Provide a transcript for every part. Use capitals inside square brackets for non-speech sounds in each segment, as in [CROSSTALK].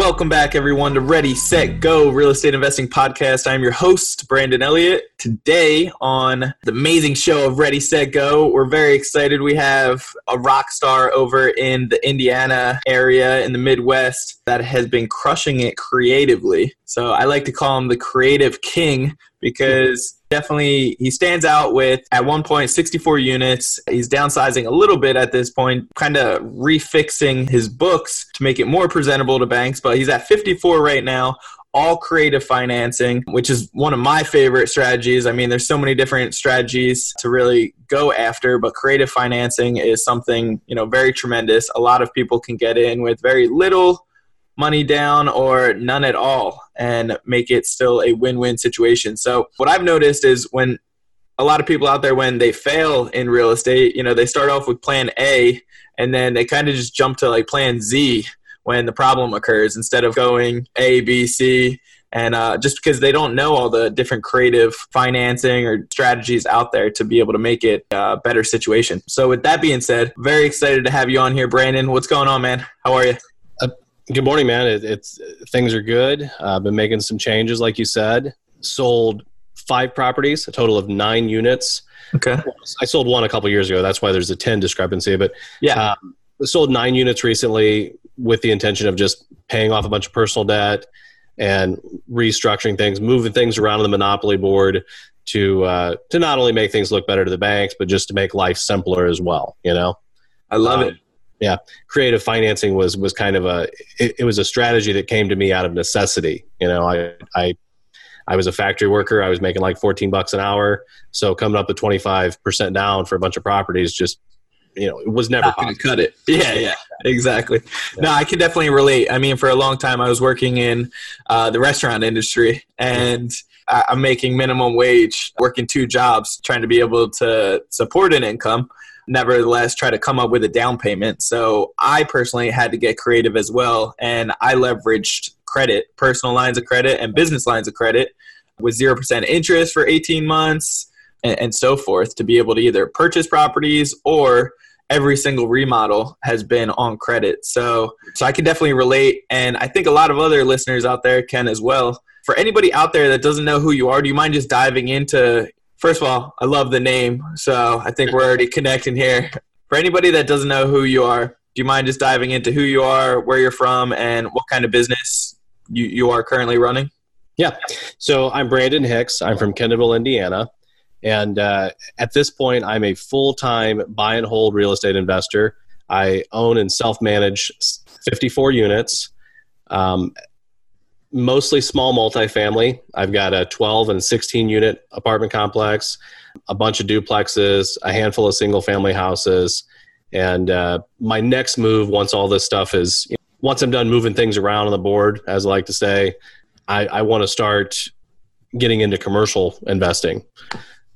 Welcome back, everyone, to Ready, Set, Go Real Estate Investing Podcast. I'm your host, Brandon Elliott. Today, on the amazing show of Ready, Set, Go, we're very excited. We have a rock star over in the Indiana area in the Midwest that has been crushing it creatively. So I like to call him the creative king because definitely he stands out with at one point 64 units he's downsizing a little bit at this point kind of refixing his books to make it more presentable to banks but he's at 54 right now all creative financing, which is one of my favorite strategies. I mean, there's so many different strategies to really go after, but creative financing is something, you know, very tremendous. A lot of people can get in with very little money down or none at all and make it still a win-win situation. So what I've noticed is when a lot of people out there when they fail in real estate, you know, they start off with plan A and then they kind of just jump to like plan Z when the problem occurs instead of going A, B, C. And uh, just because they don't know all the different creative financing or strategies out there to be able to make it a better situation. So, with that being said, very excited to have you on here, Brandon. What's going on, man? How are you? Good morning, man. It, it's things are good. I've uh, been making some changes, like you said. Sold five properties, a total of nine units. Okay. I sold one a couple years ago. That's why there's a ten discrepancy. But yeah, um, sold nine units recently with the intention of just paying off a bunch of personal debt and restructuring things, moving things around on the monopoly board to uh, to not only make things look better to the banks, but just to make life simpler as well. You know. I love um, it yeah. Creative financing was was kind of a it, it, was a strategy that came to me out of necessity. You know i i i was a factory worker. I was making like 14 bucks an hour. So coming up to 25% down for a bunch of properties just you know it was never Not possible. cut it. yeah yeah. Exactly. Yeah. no i can definitely relate. I mean for a long time i was working in uh, the restaurant industry and i'm making minimum wage working two jobs trying to be able to support an income nevertheless try to come up with a down payment. So I personally had to get creative as well, and I leveraged credit, personal lines of credit, and business lines of credit with 0% interest for 18 months and, and so forth to be able to either purchase properties or every single remodel has been on credit. So so I can definitely relate and I think a lot of other listeners out there can as well. For anybody out there that doesn't know who you are, do you mind just diving into First of all, I love the name, so I think we're already connecting here. For anybody that doesn't know who you are, do you mind just diving into who you are, where you're from, and what kind of business you, you are currently running? Yeah. So I'm Brandon Hicks. I'm from Kendallville, Indiana. And uh, at this point, I'm a full time buy and hold real estate investor. I own and self manage 54 units. Um, mostly small multifamily. I've got a 12 and 16 unit apartment complex, a bunch of duplexes, a handful of single family houses. And uh, my next move, once all this stuff is, you know, once I'm done moving things around on the board, as I like to say, I, I want to start getting into commercial investing,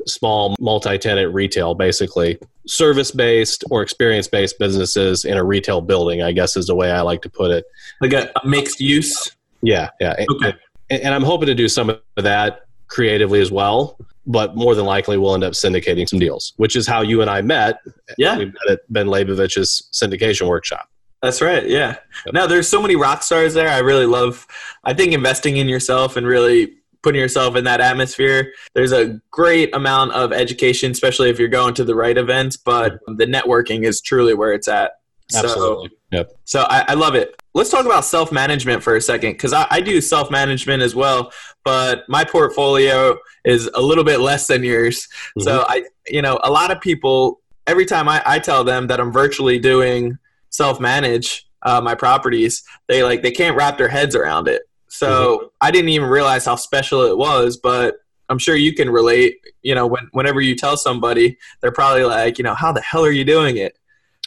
small multi tenant retail, basically. Service based or experience based businesses in a retail building, I guess is the way I like to put it. Like a, a mixed use yeah, yeah. Okay. And, and I'm hoping to do some of that creatively as well, but more than likely we'll end up syndicating some deals, which is how you and I met. Yeah. We met at Ben Leybovich's syndication workshop. That's right. Yeah. Yep. Now there's so many rock stars there. I really love, I think investing in yourself and really putting yourself in that atmosphere. There's a great amount of education, especially if you're going to the right events, but the networking is truly where it's at. Absolutely. So, yep. So I, I love it. Let's talk about self management for a second because I, I, do self management as well, but my portfolio is a little bit less than yours. Mm-hmm. So I, you know, a lot of people every time I, I tell them that I'm virtually doing self manage uh, my properties, they like they can't wrap their heads around it. So mm-hmm. I didn't even realize how special it was, but I'm sure you can relate. You know, when whenever you tell somebody, they're probably like, you know, how the hell are you doing it?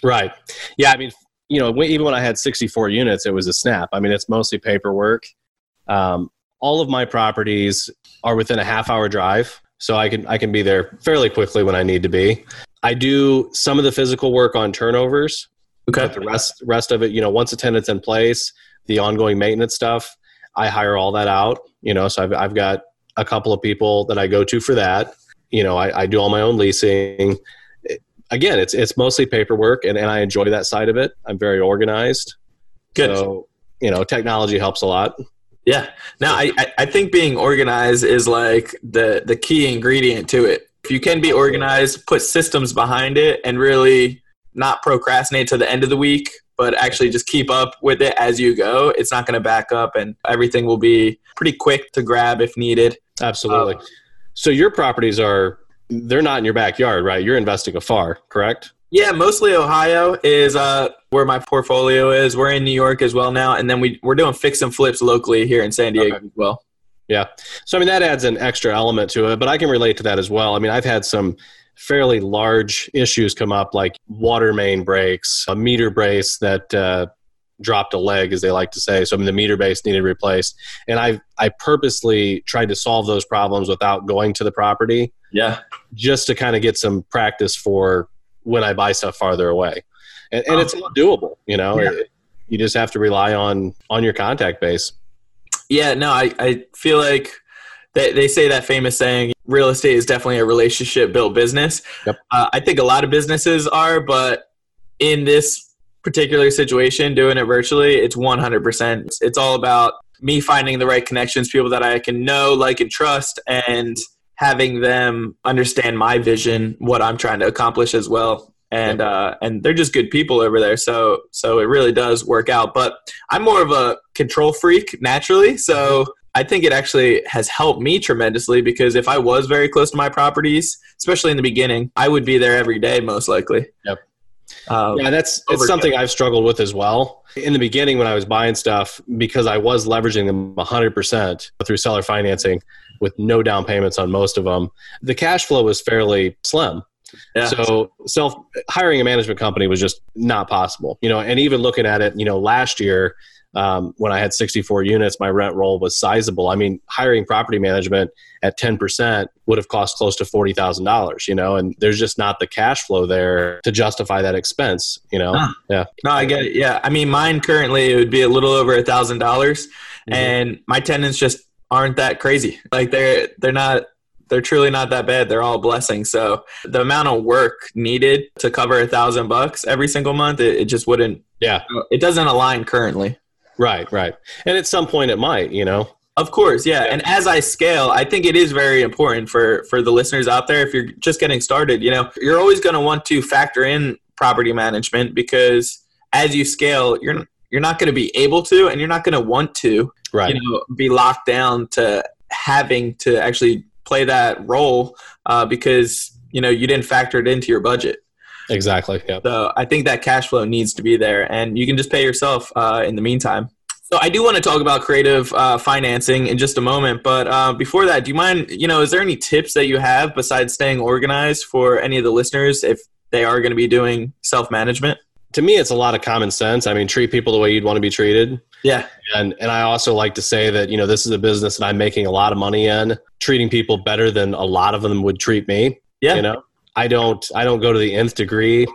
Right. Yeah. I mean, you know, even when I had 64 units, it was a snap. I mean, it's mostly paperwork. Um, all of my properties are within a half hour drive, so I can I can be there fairly quickly when I need to be. I do some of the physical work on turnovers. Okay. But the rest rest of it, you know, once a tenant's in place, the ongoing maintenance stuff, I hire all that out. You know, so I've I've got a couple of people that I go to for that. You know, I, I do all my own leasing. Again, it's it's mostly paperwork, and, and I enjoy that side of it. I'm very organized. Good. So you know, technology helps a lot. Yeah. Now, I, I- think being organized is like the, the key ingredient to it. If you can be organized, put systems behind it, and really not procrastinate to the end of the week, but actually just keep up with it as you go, it's not going to back up and everything will be pretty quick to grab if needed. Absolutely. Um, so your properties are they're not in your backyard, right? You're investing afar, correct? Yeah, mostly Ohio is uh, where my portfolio is. We're in New York as well now, and then we, we're doing fix and flips locally here in San Diego Okay. as well. Yeah. So I mean that adds an extra element to it, but I can relate to that as well. I mean, I've had some fairly large issues come up like water main breaks, a meter base that uh, dropped a leg as they like to say. So I mean the meter base needed replaced. And I I purposely tried to solve those problems without going to the property Yeah. just to kind of get some practice for when I buy stuff farther away. And, and it's doable, you know. Yeah. It- you just have to rely on on your contact base. Yeah, no, I, I feel like they, they say that famous saying, real estate is definitely a relationship built business. Yep. Uh, I think a lot of businesses are, but in this particular situation, doing it virtually, it's 100%. It's, it's all about me finding the right connections, people that I can know, like, and trust, and having them understand my vision, what I'm trying to accomplish as well. And uh, and they're just good people over there, so so it really does work out. But I'm more of a control freak naturally, so I think it actually has helped me tremendously because if I was very close to my properties, especially in the beginning, I would be there every day most likely. Yep. Um, Yeah, that's it's something I've struggled with as well. In the beginning, when I was buying stuff, because I was leveraging them 100% through seller financing with no down payments on most of them, the cash flow was fairly slim. yeah. So self hiring a management company was just not possible. You know, and even looking at it, you know, last year um, when I had 64 units, my rent roll was sizable. I mean, hiring property management at 10% would have cost close to $40,000, you know, and there's just not the cash flow there to justify that expense, you know? Huh. Yeah. No, I get it. Yeah, I mean, mine currently it would be a little over a thousand dollars, Mhm. and my tenants just aren't that crazy. Like they're they're not they're truly not that bad. They're all blessings. So the amount of work needed to cover a thousand bucks every single month, it, it just wouldn't. Yeah. It doesn't align currently. Right, right. And at some point it might, you know? Of course, yeah. And as I scale, I think it is very important for for the listeners out there. If you're just getting started, you know, you're always going to want to factor in property management because as you scale, you're you're not going to be able to, and you're not going to want to, Right. you know, be locked down to having to actually play that role uh, because you know you didn't factor it into your budget. Exactly. Yeah. So I think that cash flow needs to be there, and you can just pay yourself uh, in the meantime. So I do want to talk about creative uh, financing in just a moment, but uh, before that, do you mind? You know, is there any tips that you have besides staying organized for any of the listeners if they are going to be doing self management? To me, it's a lot of common sense. I mean, treat people the way you'd want to be treated. Yeah, And and I also like to say that you know this is a business that I'm making a lot of money in, treating people better than a lot of them would treat me. yeah, You know, I don't I don't go to the nth degree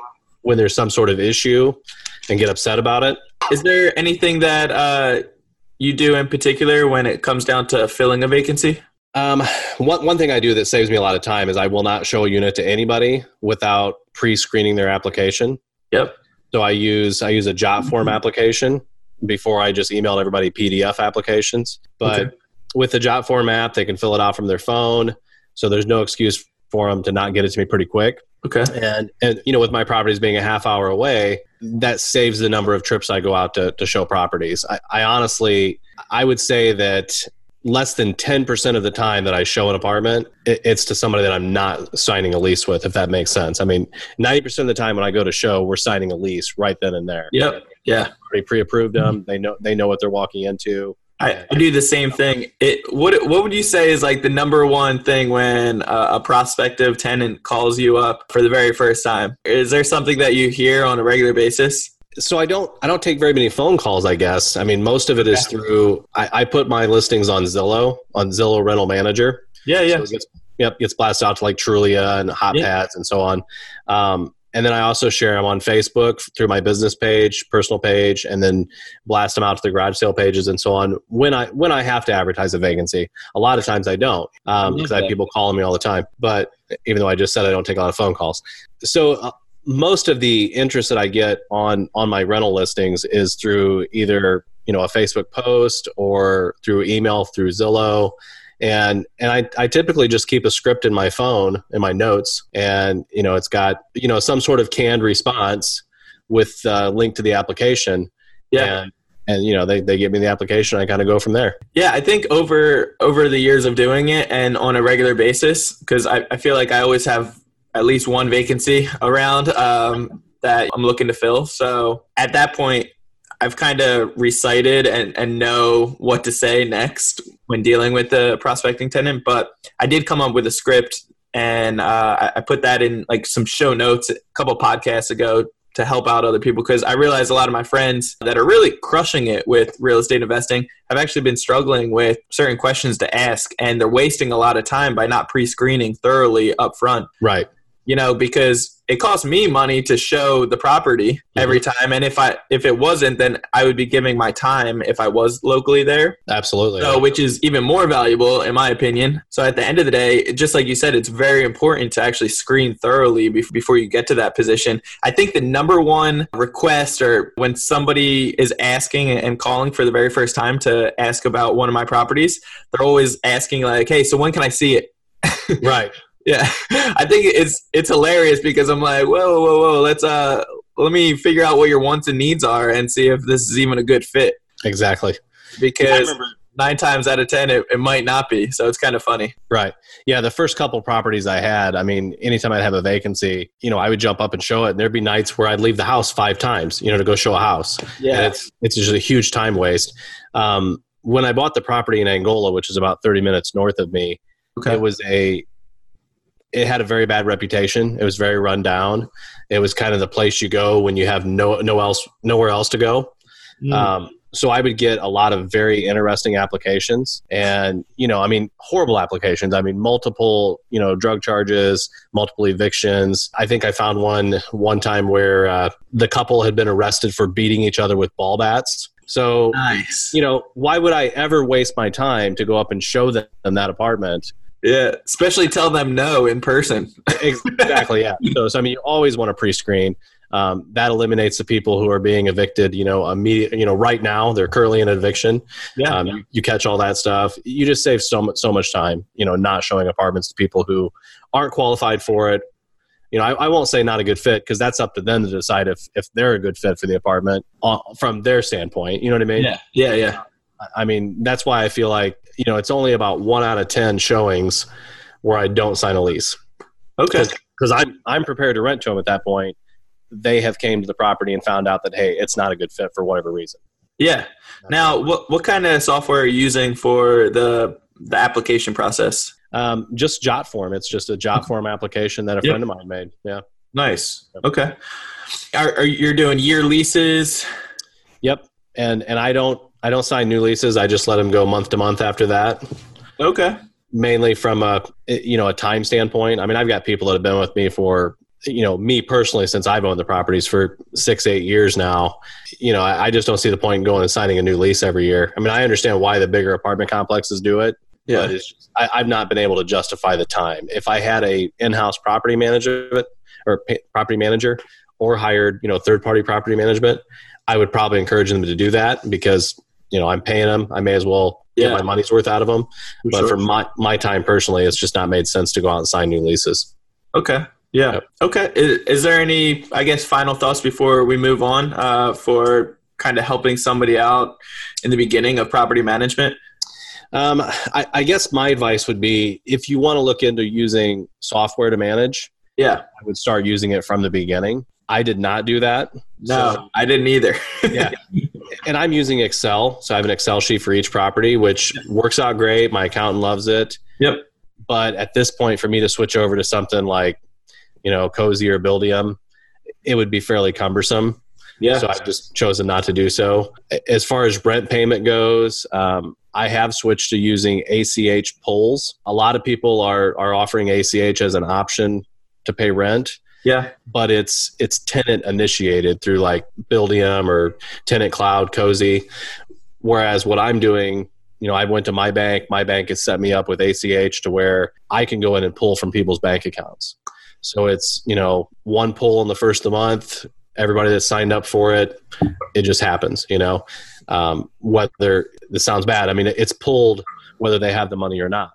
when there's some sort of issue and get upset about it. Is there anything that uh, you do in particular when it comes down to filling a vacancy? Um, one one thing I do that saves me a lot of time is I will not show a unit to anybody without pre-screening their application. Yep. So I use I use a jot form application before I just emailed everybody PDF applications. But Okay. with the jot form app, they can fill it out from their phone. So there's no excuse for them to not get it to me pretty quick. Okay. And and you know, with my properties being a half hour away, that saves the number of trips I go out to to show properties. I, I honestly I would say that less than 10% of the time that I show an apartment, it, it's to somebody that I'm not signing a lease with, if that makes sense. I mean, 90% of the time when I go to show, we're signing a lease right then and there. Yep. Yeah. Already pre-approved them. They know they know what they're walking into. I, I do the same thing. It what what would you say is like the number one thing when a, a prospective tenant calls you up for the very first time? Is there something that you hear on a regular basis? So I don't I don't take very many phone calls. I guess I mean most of it is through I, I put my listings on Zillow on Zillow Rental Manager. Yeah, yeah. So it gets, yep, gets blasted out to like Trulia and Hot Yeah. Pads and so on. Um, and then I also share them on Facebook through my business page, personal page, and then blast them out to the garage sale pages and so on. When I when I have to advertise a vacancy, a lot of times I don't because I have people calling me all the time. But even though I just said I don't take a lot of phone calls, so uh, most of the interest that I get on on my rental listings is through either you know a Facebook post or through email through Zillow and and I, I typically just keep a script in my phone in my notes and you know it's got you know some sort of canned response with a link to the application Yeah. and, and you know they, they give me the application i kind of go from there Yeah, I think over over the years of doing it and on a regular basis, because I, I feel like I always have at least one vacancy around um, that I'm looking to fill. So at that point, I've kind of recited and, and know what to say next when dealing with the prospecting tenant. But I did come up with a script and uh, I, put that in like some show notes a couple podcasts ago to help out other people because I realize a lot of my friends that are really crushing it with real estate investing have actually been struggling with certain questions to ask and they're wasting a lot of time by not pre-screening thoroughly up front right you know because it costs me money to show the property mm-hmm. every time and if i if it wasn't then i would be giving my time if i was locally there absolutely so, which is even more valuable in my opinion. So at the end of the day, just like you said, it's very important to actually screen thoroughly before you get to that position. I think the number one request or when somebody is asking and calling for the very first time to ask about one of my properties, they're always asking like, "Hey, so when can I see it?" [LAUGHS] right Yeah, [LAUGHS] I think it's it's hilarious because I'm like, whoa, whoa, whoa, let's uh, let me figure out what your wants and needs are and see if this is even a good fit. exactly Because nine times out of ten, it, it might not be. So it's kind of funny. Right. Yeah. The first couple properties I had, I mean, anytime I'd have a vacancy, you know, I would jump up and show it. And there'd be nights where I'd leave the house five times, you know, to go show a house. And it's it's just a huge time waste. Um, when I bought the property in Angola, which is about 30 minutes north of me, Okay. it was a it had a very bad reputation. It was very run down. It was kind of the place you go when you have no no else nowhere else to go. Mm. Um, so I would get a lot of very interesting applications, and you know, I mean, horrible applications. I mean, multiple, you know, drug charges, multiple evictions. I think I found one one time where uh, the couple had been arrested for beating each other with ball bats. So nice. you know, why would I ever waste my time to go up and show them that apartment? Yeah, especially tell them no in person. [LAUGHS] exactly. Yeah. So, so I mean, you always want to pre-screen. Um, that eliminates the people who are being evicted. You know, immediate. You know, right now they're currently in eviction. Yeah. Um, you, you catch all that stuff. You just save so much so much time. You know, not showing apartments to people who aren't qualified for it. You know, I, I won't say not a good fit because that's up to them to decide if if they're a good fit for the apartment uh, from their standpoint. You know what I mean? yeah. Yeah. Yeah. I mean, that's why I feel like you know it's only about one out of ten showings where I don't sign a lease Okay. because I'm I'm prepared to rent to them at that point. They have came to the property and found out that hey, it's not a good fit for whatever reason. Yeah. Now, what what kind of software are you using for the the application process? Um, just Jot Form. It's just a Jot Form application that a Yep. friend of mine made. Yeah. Nice. Okay. Are, are you doing year leases? Yep. And and I don't I don't sign new leases. I just let them go month to month after that. Okay. Mainly from a you know a time standpoint. I mean, I've got people that have been with me for you know me personally since I've owned the properties for six eight years now. You know, I, I just don't see the point in going and signing a new lease every year. I mean, I understand why the bigger apartment complexes do it, but it's just, I, I've not been able to justify the time. If I had a in-house property manager or property manager or hired, you know, third-party property management, I would probably encourage them to do that because you know I'm paying them. I may as well Yeah. get my money's worth out of them. But sure. for my my time personally, it's just not made sense to go out and sign new leases. Okay. Yeah. Yep. Okay. Is, is there any, I guess, final thoughts before we move on uh, for kind of helping somebody out in the beginning of property management? Um, I, I guess my advice would be if you want to look into using software to manage, Yeah. I would start using it from the beginning. I did not do that. No, So- I didn't either. [LAUGHS] yeah. And I'm using Excel. So I have an Excel sheet for each property, which works out great. My accountant loves it. Yep. But at this point, for me to switch over to something like, you know, Cozy or Buildium, it would be fairly cumbersome. Yeah. So I've just chosen not to do so. As far as rent payment goes, um, I have switched to using ACH pulls. A lot of people are are offering ACH as an option to pay rent, yeah. but it's it's tenant initiated through like Buildium or Tenant Cloud, Cozy. Whereas what I'm doing, you know, I went to my bank. My bank has set me up with ACH to where I can go in and pull from people's bank accounts. So it's you know one pull in the first of the month. Everybody that signed up for it, it just happens. You know, um, whether this sounds bad. I mean, it's pulled whether they have the money or not.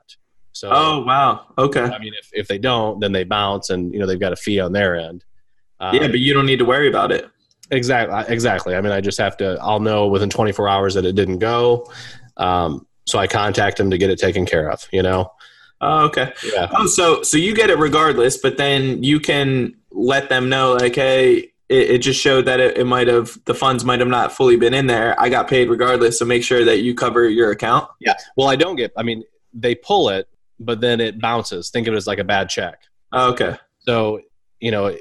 So Oh wow. Okay. I mean, if, if they don't, then they bounce, and you know they've got a fee on their end. Um, yeah, but you don't need to worry about it. exactly, exactly. I mean, I just have to. I'll know within 24 hours that it didn't go, um, so I contact them to get it taken care of. You know, Oh, okay. yeah, Oh, so so you get it regardless, but then you can let them know like, hey, it, it just showed that it, it might have the funds might have not fully been in there. I got paid regardless, so make sure that you cover your account. yeah. Well, I don't get. I mean, they pull it, but then it bounces. Think of it as like a bad check. Oh, okay. So you know,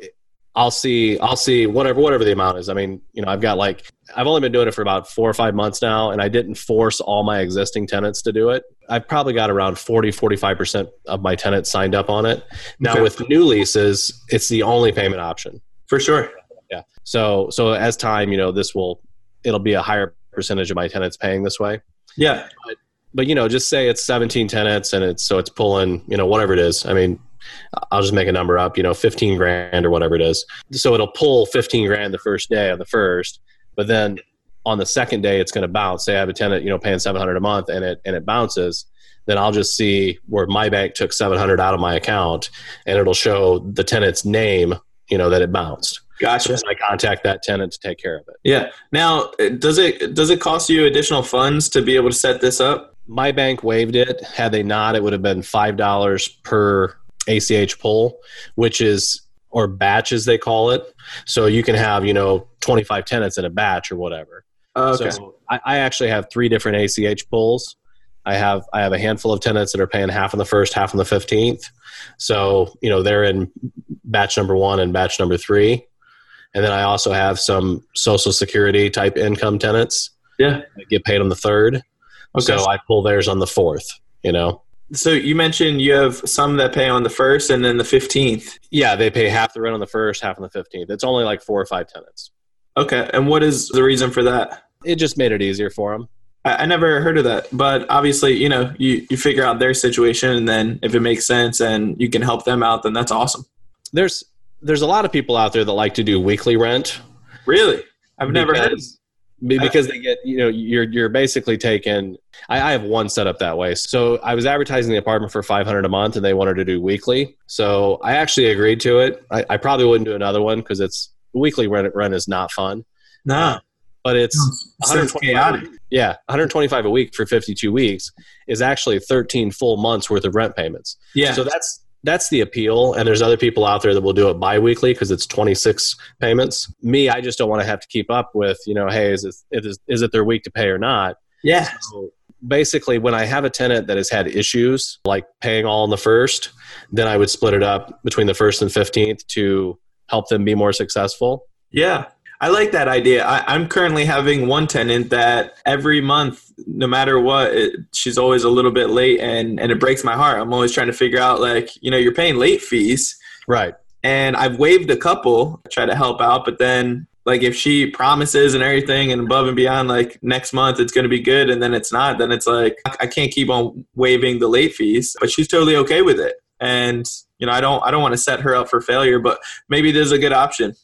I'll see, I'll see whatever whatever the amount is. I mean, you know, I've got like I've only been doing it for about four or five months now, and I didn't force all my existing tenants to do it. I've probably got around 40, 45 percent of my tenants signed up on it. Now Okay. with new leases, it's the only payment option. For sure. Yeah. So so as time, you know, this will it'll be a higher percentage of my tenants paying this way. Yeah. But you know, just say it's 17 tenants and it's so it's pulling, you know, whatever it is. I mean, I'll just make a number up, you know, 15 grand or whatever it is. So it'll pull 15 grand the first day on the first, but then on the second day it's going to bounce. Say I have a tenant, you know, paying 700 a month and it and it bounces, then I'll just see where my bank took 700 out of my account and it'll show the tenant's name, you know, that it bounced. Gotcha. And I contact that tenant to take care of it. Yeah. Now, does it does it cost you additional funds to be able to set this up? My bank waived it. Had they not, it would have been five dollars per ACH pull, which is or batch as they call it. So you can have you know twenty five tenants in a batch or whatever. Okay. So I, I actually have three different ACH pulls. I have I have a handful of tenants that are paying half on the first, half on the fifteenth. So you know they're in batch number one and batch number three, and then I also have some Social Security type income tenants yeah. that get paid on the third. Okay. So I pull theirs on the fourth. You know. So you mentioned you have some that pay on the first and then the fifteenth. Yeah, they pay half the rent on the first, half on the fifteenth. It's only like four or five tenants. Okay. And what is the reason for that? It just made it easier for them. I, I never heard of that, but obviously, you know, you, you figure out their situation, and then if it makes sense and you can help them out, then that's awesome. There's there's a lot of people out there that like to do weekly rent. Really, I've never heard. Of, because, they get you know you're you're basically taking. I, I have one set up that way. So I was advertising the apartment for 500 a month, and they wanted to do weekly. So I actually agreed to it. I, I probably wouldn't do another one because it's weekly rent. Rent is not fun, nah, but it's sounds 125 chaotic. Yeah, 125 a week for 52 weeks is actually 13 full months worth of rent payments. Yeah, So that's that's the appeal. And there's other people out there that will do it biweekly because it's 26 payments. Me, I just don't want to have to keep up with, you know, hey, is it, is, is it their week to pay or not? yeah, So basically, when I have a tenant that has had issues like paying all in the first, then I would split it up between the first and 15th to help them be more successful. yeah. I like that idea. I, I'm currently having one tenant that every month, no matter what, it, she's always a little bit late, and and it breaks my heart. I'm always trying to figure out, like, you know, you're paying late fees, Right. and I've waived a couple, try to help out, but then like if she promises and everything and above and beyond, like next month it's going to be good, and then it's not, then it's like I can't keep on waiving the late fees. But she's totally okay with it, and you know I don't I don't want to set her up for failure, but maybe there's a good option.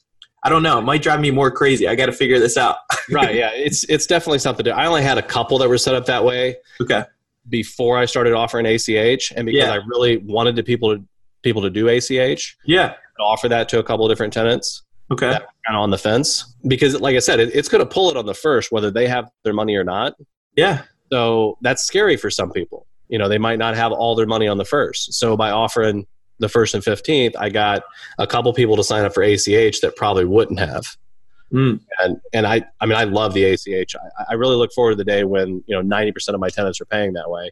I don't know. It might drive me more crazy. I got to figure this out. [LAUGHS] right. Yeah. It's it's definitely something to I only had a couple that were set up that way. okay. before I started offering ACH, and because Yeah. I really wanted to people to people to do ACH, Yeah. Offer that to a couple of different tenants Okay. that kind of on the fence because, like I said, it, it's going to pull it on the first whether they have their money or not. Yeah. So that's scary for some people. You know, they might not have all their money on the first. So by offering the first and fifteenth, I got a couple people to sign up for ACH that probably wouldn't have. Mm. And and I I mean I love the ACH. I, I really look forward to the day when you know ninety percent of my tenants are paying that way.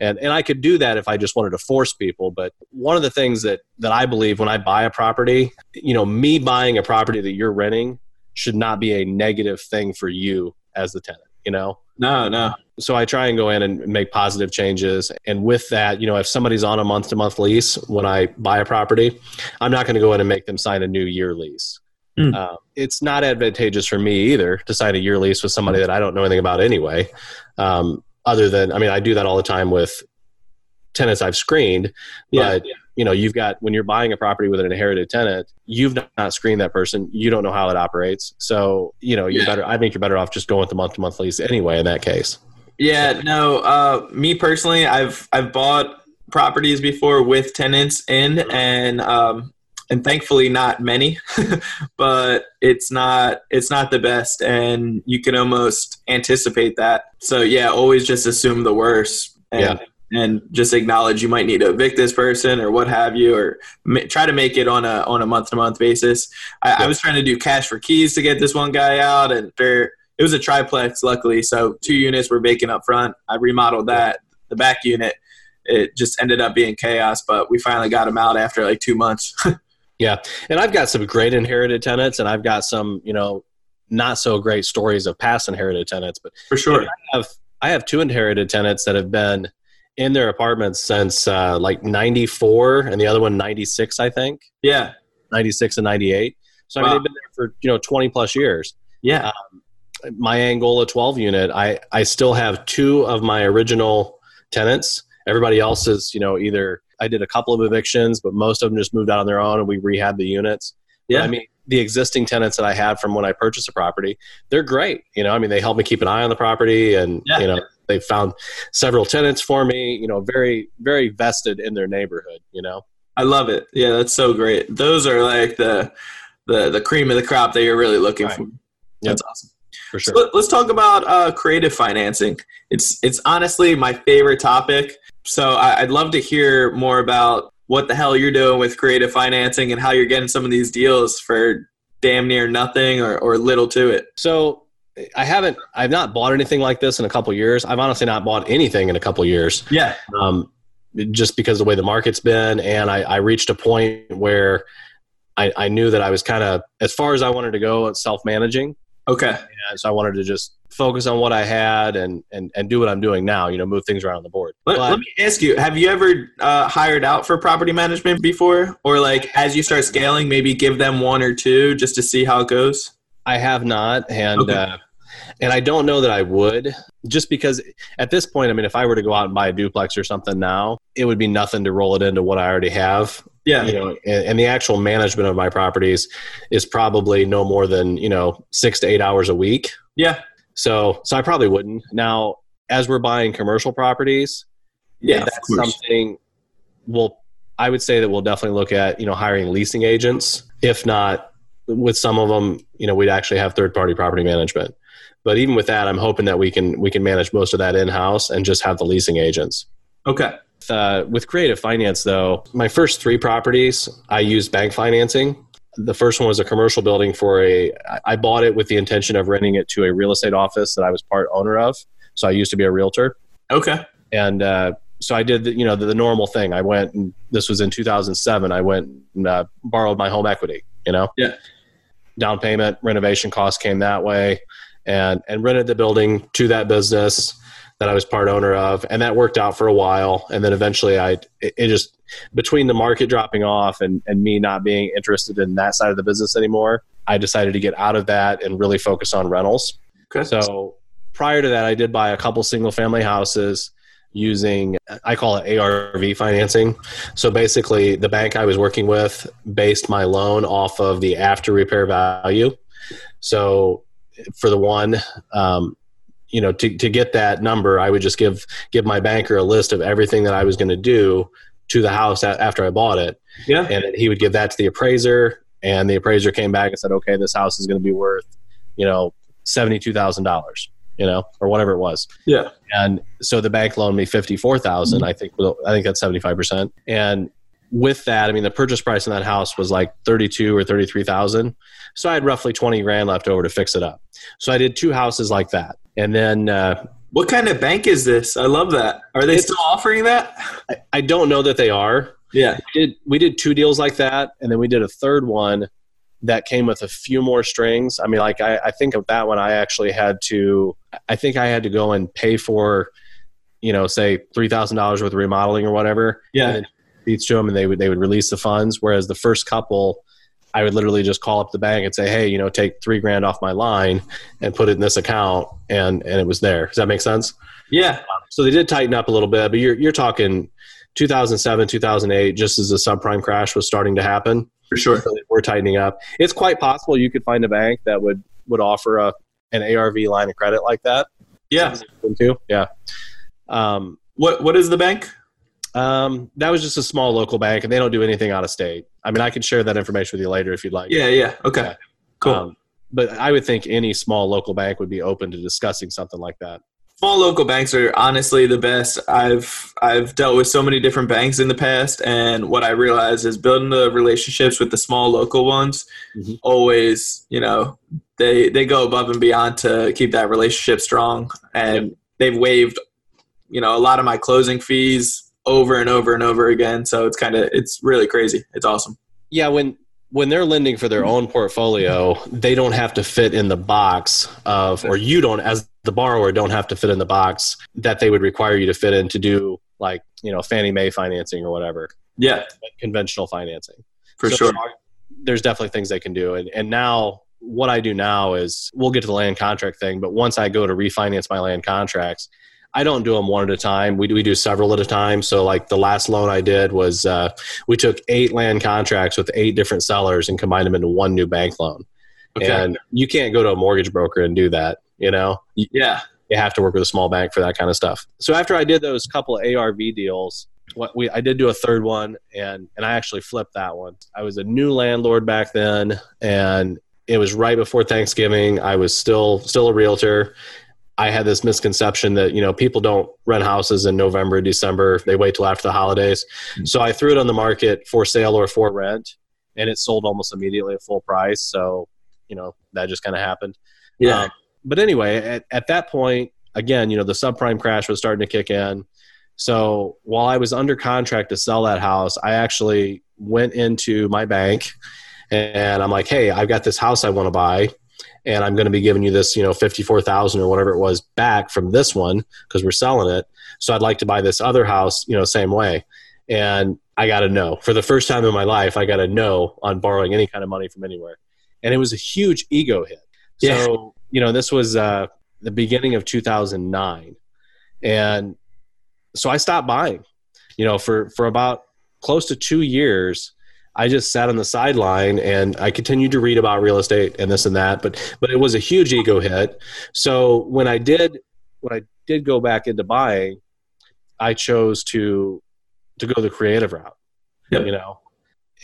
And and I could do that if I just wanted to force people. But one of the things that that I believe when I buy a property, you know, me buying a property that you're renting should not be a negative thing for you as the tenant, you know? No, no. So I try and go in and make positive changes. And with that, you know, if somebody's on a month to month lease when I buy a property, I'm not going to go in and make them sign a new year lease. Mm. Uh, it's not advantageous for me either to sign a year lease with somebody that I don't know anything about anyway. Um, other than, I mean, I do that all the time with tenants I've screened, yeah, but yeah. You know, you've got when you're buying a property with an inherited tenant, you've not screened that person. You don't know how it operates, so you know, you're yeah. better. I think you're better off just going with the month to month lease anyway. In that case, yeah, no, uh, me personally, I've I've bought properties before with tenants in, and um, and thankfully not many, [LAUGHS] but it's not it's not the best, and you can almost anticipate that. So yeah, always just assume the worst. And, yeah and just acknowledge you might need to evict this person or what have you, or ma- try to make it on a on a month to month basis. I, yeah. I, was trying to do cash for keys to get this one guy out, and there it was a triplex, luckily. So two units were vacant up front. I remodeled that. The back unit, it just ended up being chaos, but we finally got him out after like two months. [LAUGHS] yeah, and I've got some great inherited tenants, and I've got some you know not so great stories of past inherited tenants, but for sure, I have I have two inherited tenants that have been in their apartments since uh, like 94 and the other one 96 i think. Yeah. 96 and 98 so wow. i mean they've been there for you know 20 plus years. Yeah. Um, my angola 12 unit i i still have two of my original tenants. Everybody else is you know either i did a couple of evictions but most of them just moved out on their own and we rehab the units. Yeah. But, i mean the existing tenants that i had from when i purchased a property they're great. You know i mean they help me keep an eye on the property and yeah. you know they found several tenants for me you know very very vested in their neighborhood you know? I love it. Yeah that's so great. Those are like the the the cream of the crop that you're really looking right. for. That's yep. awesome. For sure. so let's talk about uh, creative financing. It's it's honestly my favorite topic. So I, i'd love to hear more about what the hell you're doing with creative financing and how you're getting some of these deals for damn near nothing or, or little to it. So I haven't. I've not bought anything like this in a couple years. I've honestly not bought anything in a couple years. Yeah. Um, just because of the way the market's been, and I, I reached a point where I, I knew that I was kind of as far as I wanted to go at self managing. Okay. And so I wanted to just focus on what I had and and and do what I'm doing now. You know, move things around on the board. Let, but, let me ask you: Have you ever uh, hired out for property management before, or like as you start scaling, maybe give them one or two just to see how it goes? I have not, and okay. uh, and I don't know that I would, just because at this point, I mean, if I were to go out and buy a duplex or something now, it would be nothing to roll it into what I already have. Yeah, you know, and, and the actual management of my properties is probably no more than you know six to eight hours a week. Yeah. So, so I probably wouldn't. Now, as we're buying commercial properties, yeah, that's something we'll. I would say that we'll definitely look at you know hiring leasing agents, if not with some of them, you know, we'd actually have third party property management. But even with that, I'm hoping that we can we can manage most of that in house and just have the leasing agents. Okay. Uh, with creative finance, though, my first three properties I used bank financing. The first one was a commercial building for a. I bought it with the intention of renting it to a real estate office that I was part owner of. So I used to be a realtor. Okay. And uh, so I did, the, you know, the, the, normal thing. I went, and this was in 2007. I went and uh, borrowed my home equity. You know. Yeah down payment renovation costs came that way and and rented the building to that business that I was part owner of and that worked out for a while and then eventually I it, it just between the market dropping off and and me not being interested in that side of the business anymore I decided to get out of that and really focus on rentals okay. so prior to that I did buy a couple single family houses using I call it ARV financing. So basically the bank I was working with based my loan off of the after repair value. So for the one um, you know to, to get that number I would just give give my banker a list of everything that I was going to do to the house after I bought it. Yeah. And he would give that to the appraiser and the appraiser came back and said okay this house is going to be worth you know $72,000 you know, or whatever it was. Yeah. And so the bank loaned me fifty four thousand. I think I think that's seventy five percent. And with that, I mean, the purchase price in that house was like thirty two or thirty three thousand. So I had roughly twenty grand left over to fix it up. So I did two houses like that, and then. Uh, what kind of bank is this? I love that. Are they still offering that? I, I don't know that they are. Yeah. We did, we did two deals like that, and then we did a third one that came with a few more strings. I mean, like I, I think of that one, I actually had to, I think I had to go and pay for, you know, say three thousand dollars worth of remodeling or whatever. Yeah. And each to them, and they would they would release the funds. Whereas the first couple, I would literally just call up the bank and say, hey, you know, take three grand off my line and put it in this account, and and it was there. Does that make sense? Yeah. So they did tighten up a little bit, but you're you're talking 2007, 2008, just as the subprime crash was starting to happen. For sure. So we're tightening up. It's quite possible you could find a bank that would would offer a an ARV line of credit like that. Yeah. Too. Yeah. Um, What What is the bank? um, that was just a small local bank, and they don't do anything out of state. I mean, I can share that information with you later if you'd like. Yeah. Yeah. Okay. Yeah. Cool. Um, but I would think any small local bank would be open to discussing something like that. Small local banks are honestly the best. I've I've dealt with so many different banks in the past, and what I realize is building the relationships with the small local ones. Mhm. Always, you know, they they go above and beyond to keep that relationship strong, and they've waived, you know, a lot of my closing fees over and over and over again. So it's kind of it's really crazy. It's awesome. Yeah, when when they're lending for their own portfolio, they don't have to fit in the box of, or you don't, as the borrower, don't have to fit in the box that they would require you to fit in to do, like you know, Fannie Mae financing or whatever, Yeah, conventional financing. for So sure. there are- There's definitely things they can do, and and now what I do now is we'll get to the land contract thing, but once I go to refinance my land contracts. I don't do them one at a time. We do, we do several at a time. So, like the last loan I did was uh, we took eight land contracts with eight different sellers and combined them into one new bank loan. Okay. And you can't go to a mortgage broker and do that. You know, yeah. you have to work with a small bank for that kind of stuff. So after I did those couple of ARV deals, what we I did do a third one, and and I actually flipped that one. I was a new landlord back then, and it was right before Thanksgiving. I was still still a realtor. I had this misconception that you know people don't rent houses in November, December. They wait till after the holidays. So I threw it on the market for sale or for rent, and it sold almost immediately at full price. So you know that just kind of happened. Yeah. Um, but anyway, at, at that point, again, you know, the subprime crash was starting to kick in. So while I was under contract to sell that house, I actually went into my bank and I'm like, hey, I've got this house I want to buy. And I'm going to be giving you this, you know, fifty-four thousand or whatever it was back from this one because we're selling it. So I'd like to buy this other house, you know, same way. And I got a no for the first time in my life. I got a no on borrowing any kind of money from anywhere, and it was a huge ego hit. Yeah. So you know, this was uh, the beginning of 2009, and so I stopped buying. You know, for for about close to two years, I just sat on the sideline and I continued to read about real estate and this and that. But but it was a huge ego hit. So when I did when I did go back into buying, I chose to to go the creative route. Yep. You know,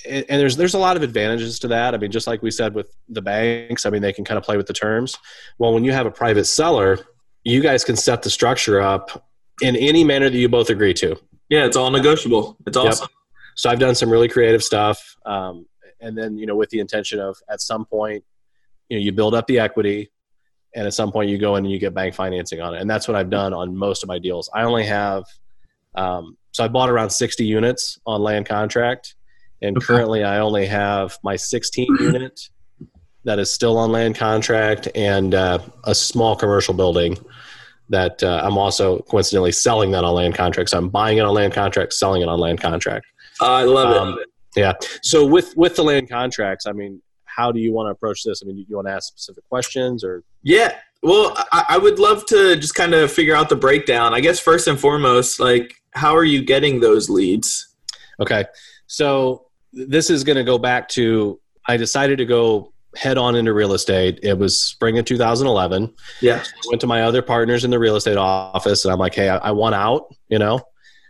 and, and there's there's a lot of advantages to that. I mean, just like we said with the banks, I mean they can kind of play with the terms. Well, when you have a private seller, you guys can set the structure up in any manner that you both agree to. Yeah. It's all negotiable. It's Yep. awesome. So I've done some really creative stuff, um, and then you know with the intention of at some point, you know, you build up the equity, and at some point you go in and you get bank financing on it, and that's what I've done on most of my deals. I only have, um, so I bought around 60 units on land contract, and Okay. currently I only have my 16 unit that is still on land contract and uh, a small commercial building that uh, I'm also coincidentally selling that on land contract. So I'm buying it on land contract, selling it on land contract. I love it. Um, Yeah. So with with the land contracts, I mean, how do you want to approach this? I mean, do you want to ask specific questions or? Yeah. Well, I, I would love to just kind of figure out the breakdown. I guess first and foremost, like, how are you getting those leads? Okay. So this is going to go back to I decided to go head on into real estate. It was spring of 2011. Yeah. I went to my other partners in the real estate office and I'm like, hey, I, I want out, you know?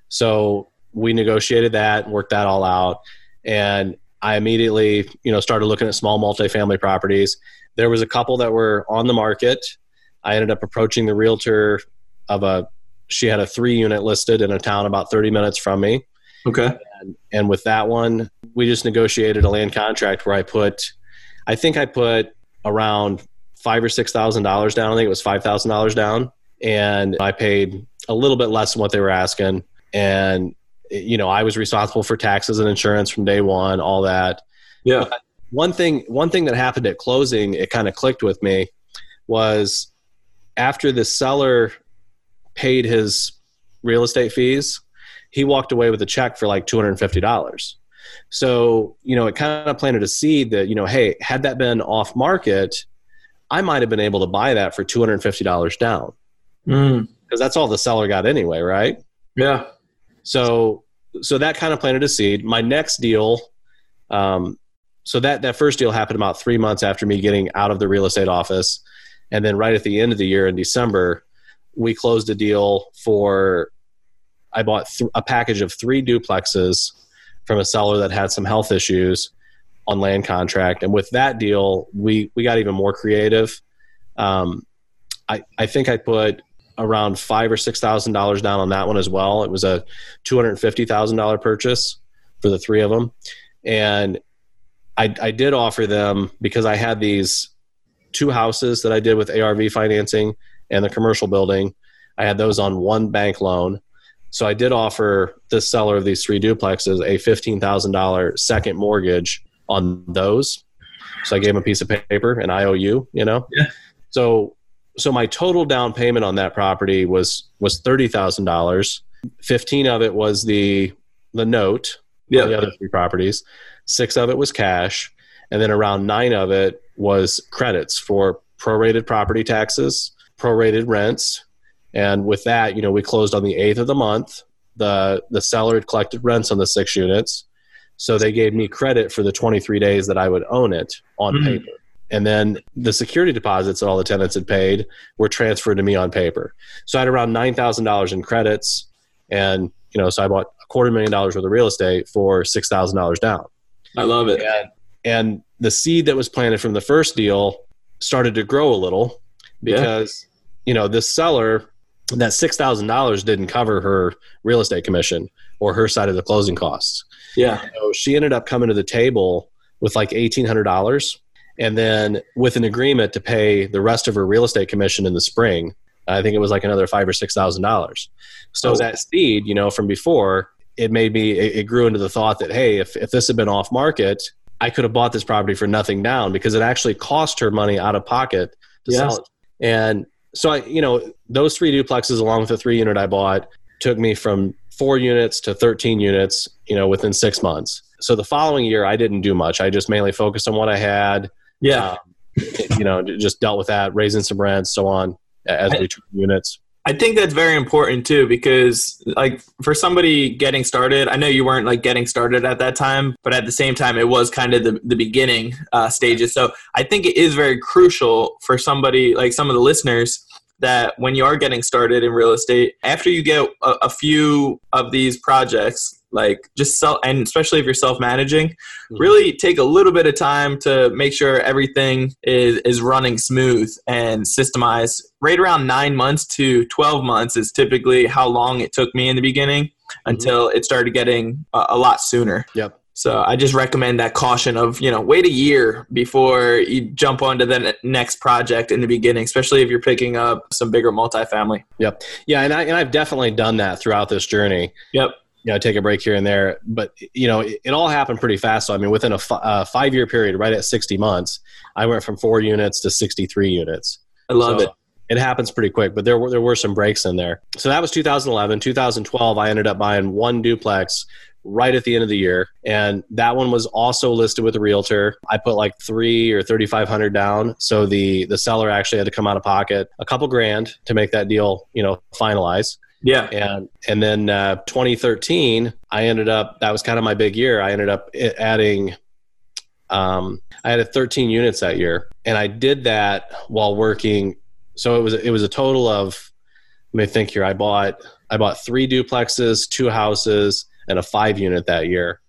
So we negotiated that, worked that all out. And I immediately, you know, started looking at small multifamily properties. There was a couple that were on the market. I ended up approaching the realtor of a, she had a three unit listed in a town about 30 minutes from me. Okay. And, and with that one, we just negotiated a land contract where I put, I think I put around five or six thousand dollars down. I think it was five thousand dollars down, and I paid a little bit less than what they were asking. And you know, I was responsible for taxes and insurance from day one, all that. Yeah. one thing one thing that happened at closing, it kind of clicked with me, was after the seller paid his real estate fees, he walked away with a check for like two hundred and fifty dollars. So you know, it kind of planted a seed that you know, hey, had that been off market, I might have been able to buy that for two hundred and fifty dollars down Mm. because that's all the seller got anyway, right? Yeah. So so that kind of planted a seed. My next deal, um, so that that first deal happened about three months after me getting out of the real estate office, and then right at the end of the year in December, we closed a deal for. I bought th- a package of three duplexes from a seller that had some health issues on land contract, and with that deal, we we got even more creative. Um, I I think I put around five or six thousand dollars down on that one as well. It was a two hundred fifty thousand dollar purchase for the three of them, and I, I did offer them because I had these two houses that I did with ARV financing and the commercial building. I had those on one bank loan, so I did offer this seller of these three duplexes a fifteen thousand dollar second mortgage on those. So I gave him a piece of paper, an IOU, you know. Yeah. So so my total down payment on that property was was thirty thousand dollars. Fifteen of it was the the note. Yeah. The other three properties. Six of it was cash, and then around nine of it was credits for prorated property taxes, prorated rents, and with that, you know, we closed on the eighth of the month. the The seller had collected rents on the six units, so they gave me credit for the twenty three days that I would own it on Mhm. paper and then the security deposits that all the tenants had paid were transferred to me on paper. So I had around nine thousand dollars in credits, and you know, so I bought a quarter million dollars worth of real estate for six thousand dollars down. I love it. And and the seed that was planted from the first deal started to grow a little Yeah. because you know this seller that six thousand dollars didn't cover her real estate commission or her side of the closing costs. Yeah. So she ended up coming to the table with like eighteen hundred dollars, and then with an agreement to pay the rest of her real estate commission in the spring. I think it was like another five or six thousand dollars. So Oh. that seed, you know, from before, it made me. It, it grew into the thought that hey, if if this had been off market, I could have bought this property for nothing down because it actually cost her money out of pocket to Yes. sell it. And so I, you know, those three duplexes along with the three unit I bought took me from four units to 13 units, you know, within six months. So the following year, I didn't do much. I just mainly focused on what I had. Yeah. Um, you know, just dealt with that, raising some rents, so on, as we took units. I think that's very important too because like for somebody getting started, I know you weren't like getting started at that time, but at the same time it was kind of the, the beginning uh, stages. So I think it is very crucial for somebody like some of the listeners that when you are getting started in real estate, after you get a, a few of these projects, like just sell, and especially if you're self managing, mm-hmm. really take a little bit of time to make sure everything is, is running smooth and systemized. Right around nine months to 12 months is typically how long it took me in the beginning mm-hmm. until it started getting a, a lot sooner. Yep. So I just recommend that caution of, you know, wait a year before you jump onto the next project in the beginning, especially if you're picking up some bigger multifamily. Yep. Yeah, and I and I've definitely done that throughout this journey. Yep. You know, take a break here and there, but you know, it, it all happened pretty fast. So I mean, within a uh, five year period, right at sixty months, I went from four units to sixty three units. I love So it. It happens pretty quick, but there were there were some breaks in there. So that was 2011. 2012, I ended up buying one duplex right at the end of the year, and that one was also listed with a realtor. I put like three or 3,500 down, so the the seller actually had to come out of pocket a couple grand to make that deal, you know, finalize. Yeah. And and then uh, 2013, I ended up that was kind of my big year. I ended up adding. Um, I had 13 units that year, and I did that while working. So it was it was a total of. Let me think here. I bought I bought three duplexes, two houses, and a five unit that year,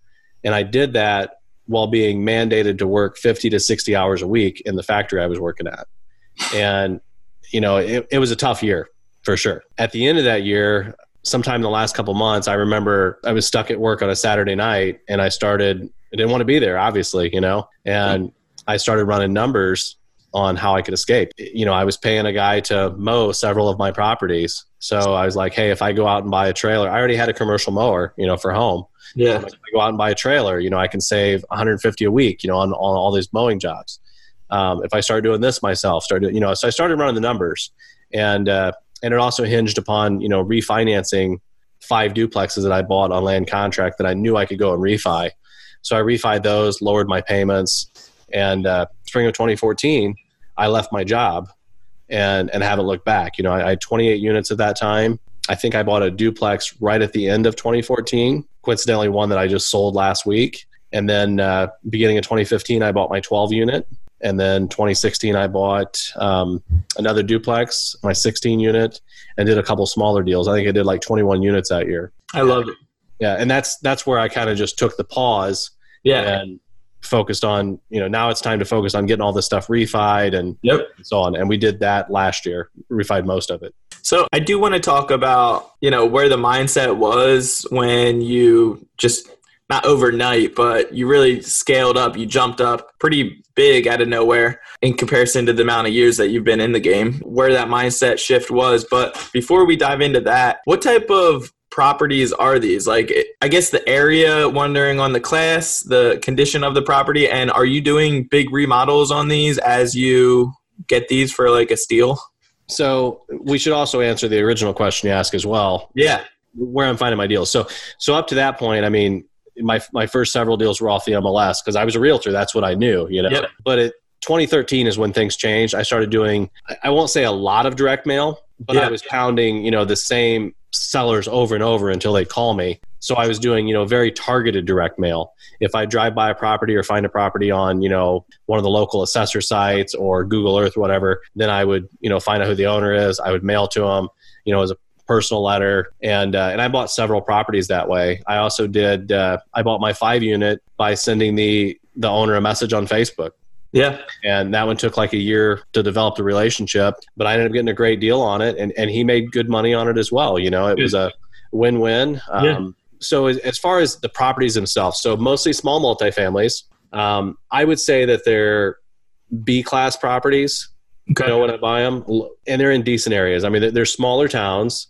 and I did that while being mandated to work 50 to 60 hours a week in the factory I was working at, and you know it, it was a tough year for sure. At the end of that year, sometime in the last couple months, I remember I was stuck at work on a Saturday night and I started, I didn't want to be there, obviously, you know, and I started running numbers on how I could escape. You know, I was paying a guy to mow several of my properties. So I was like, hey, if I go out and buy a trailer, I already had a commercial mower, you know, for home. Yeah. Like, if I go out and buy a trailer, you know, I can save 150 a week, you know, on, on all these mowing jobs. Um, if I start doing this myself, start doing, you know, so I started running the numbers, and uh, and it also hinged upon you know refinancing five duplexes that I bought on land contract that I knew I could go and refi. So I refi those, lowered my payments, and uh, spring of 2014, I left my job and and haven't looked back. You know, I, I had 28 units at that time. I think I bought a duplex right at the end of 2014. Coincidentally, one that I just sold last week. And then uh, beginning of 2015, I bought my 12 unit. And then 2016, I bought um, another duplex, my 16 unit, and did a couple smaller deals. I think I did like 21 units that year. I love it. Yeah, and that's that's where I kind of just took the pause Yeah. and focused on you know now it's time to focus on getting all this stuff refied and Yep. so on. And we did that last year, refied most of it. So I do want to talk about, you know, where the mindset was when you just not overnight, but you really scaled up, you jumped up pretty big out of nowhere in comparison to the amount of years that you've been in the game, where that mindset shift was. But before we dive into that, what type of properties are these? Like, I guess the area, wondering on the class, the condition of the property, and are you doing big remodels on these as you get these for like a steal? So we should also answer the original question you asked as well. Yeah. where I'm finding my deals. So so up to that point, I mean, my my first several deals were off the MLS because I was a realtor. That's what I knew, you know. Yep. But it 2013 is when things changed. I started doing I- won't say a lot of direct mail, but Yeah. I was pounding, you know, the same sellers over and over until they call me. So I was doing, you know, very targeted direct mail. If I drive by a property or find a property on, you know, one of the local assessor sites or Google Earth, whatever, then I would, you know, find out who the owner is. I would mail to them, you know, as a personal letter, and uh, and I bought several properties that way. I also did. Uh, I bought my five unit by sending the the owner a message on Facebook, Yeah. and that one took like a year to develop the relationship. But I ended up getting a great deal on it, and and he made good money on it as well. You know, it was a win win. Um, Yeah. So as, as far as the properties themselves, so mostly small multifamilies. Um, I would say that they're B class properties Okay. you know when I buy them, and they're in decent areas. I mean, they're, they're smaller towns.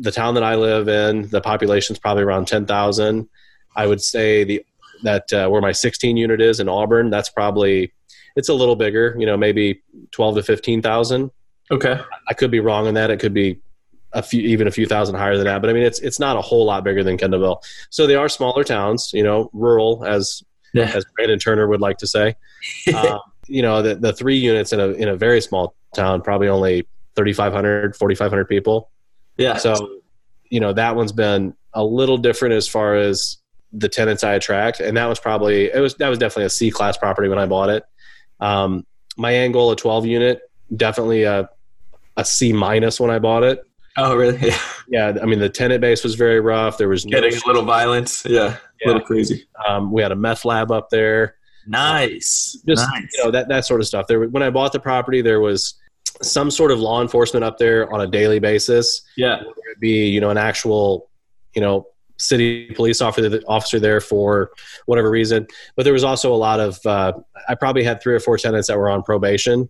The town that I live in, the population's probably around ten thousand. I would say the that uh, where my 16 unit is in Auburn, that's probably it's a little bigger. You know, maybe 12 to 15 thousand. Okay. I could be wrong on that. It could be a few, even a few thousand higher than that. But I mean, it's it's not a whole lot bigger than Kendallville. So they are smaller towns. You know, rural as Yeah. as Brandon Turner would like to say. [LAUGHS] um, you know, the, the three units in a in a very small town, probably only 3,500, 4,500 people. Yeah. So, you know, that one's been a little different as far as the tenants I attract, and that was probably it was that was definitely a C class property when I bought it. Um, my Angola 12 unit, definitely a a C minus when I bought it. oh, really? Yeah. [LAUGHS] Yeah, I mean the tenant base was very rough. There was no, Getting a little violence. Yeah. A little crazy. um, we had a meth lab up there. Nice. just nice. you know that that sort of stuff. There, when I bought the property, there was some sort of law enforcement up there on a daily basis. yeah. Whether it be you know an actual you know city police officer officer there for whatever reason, but there was also a lot of. Uh, I probably had three or four tenants that were on probation,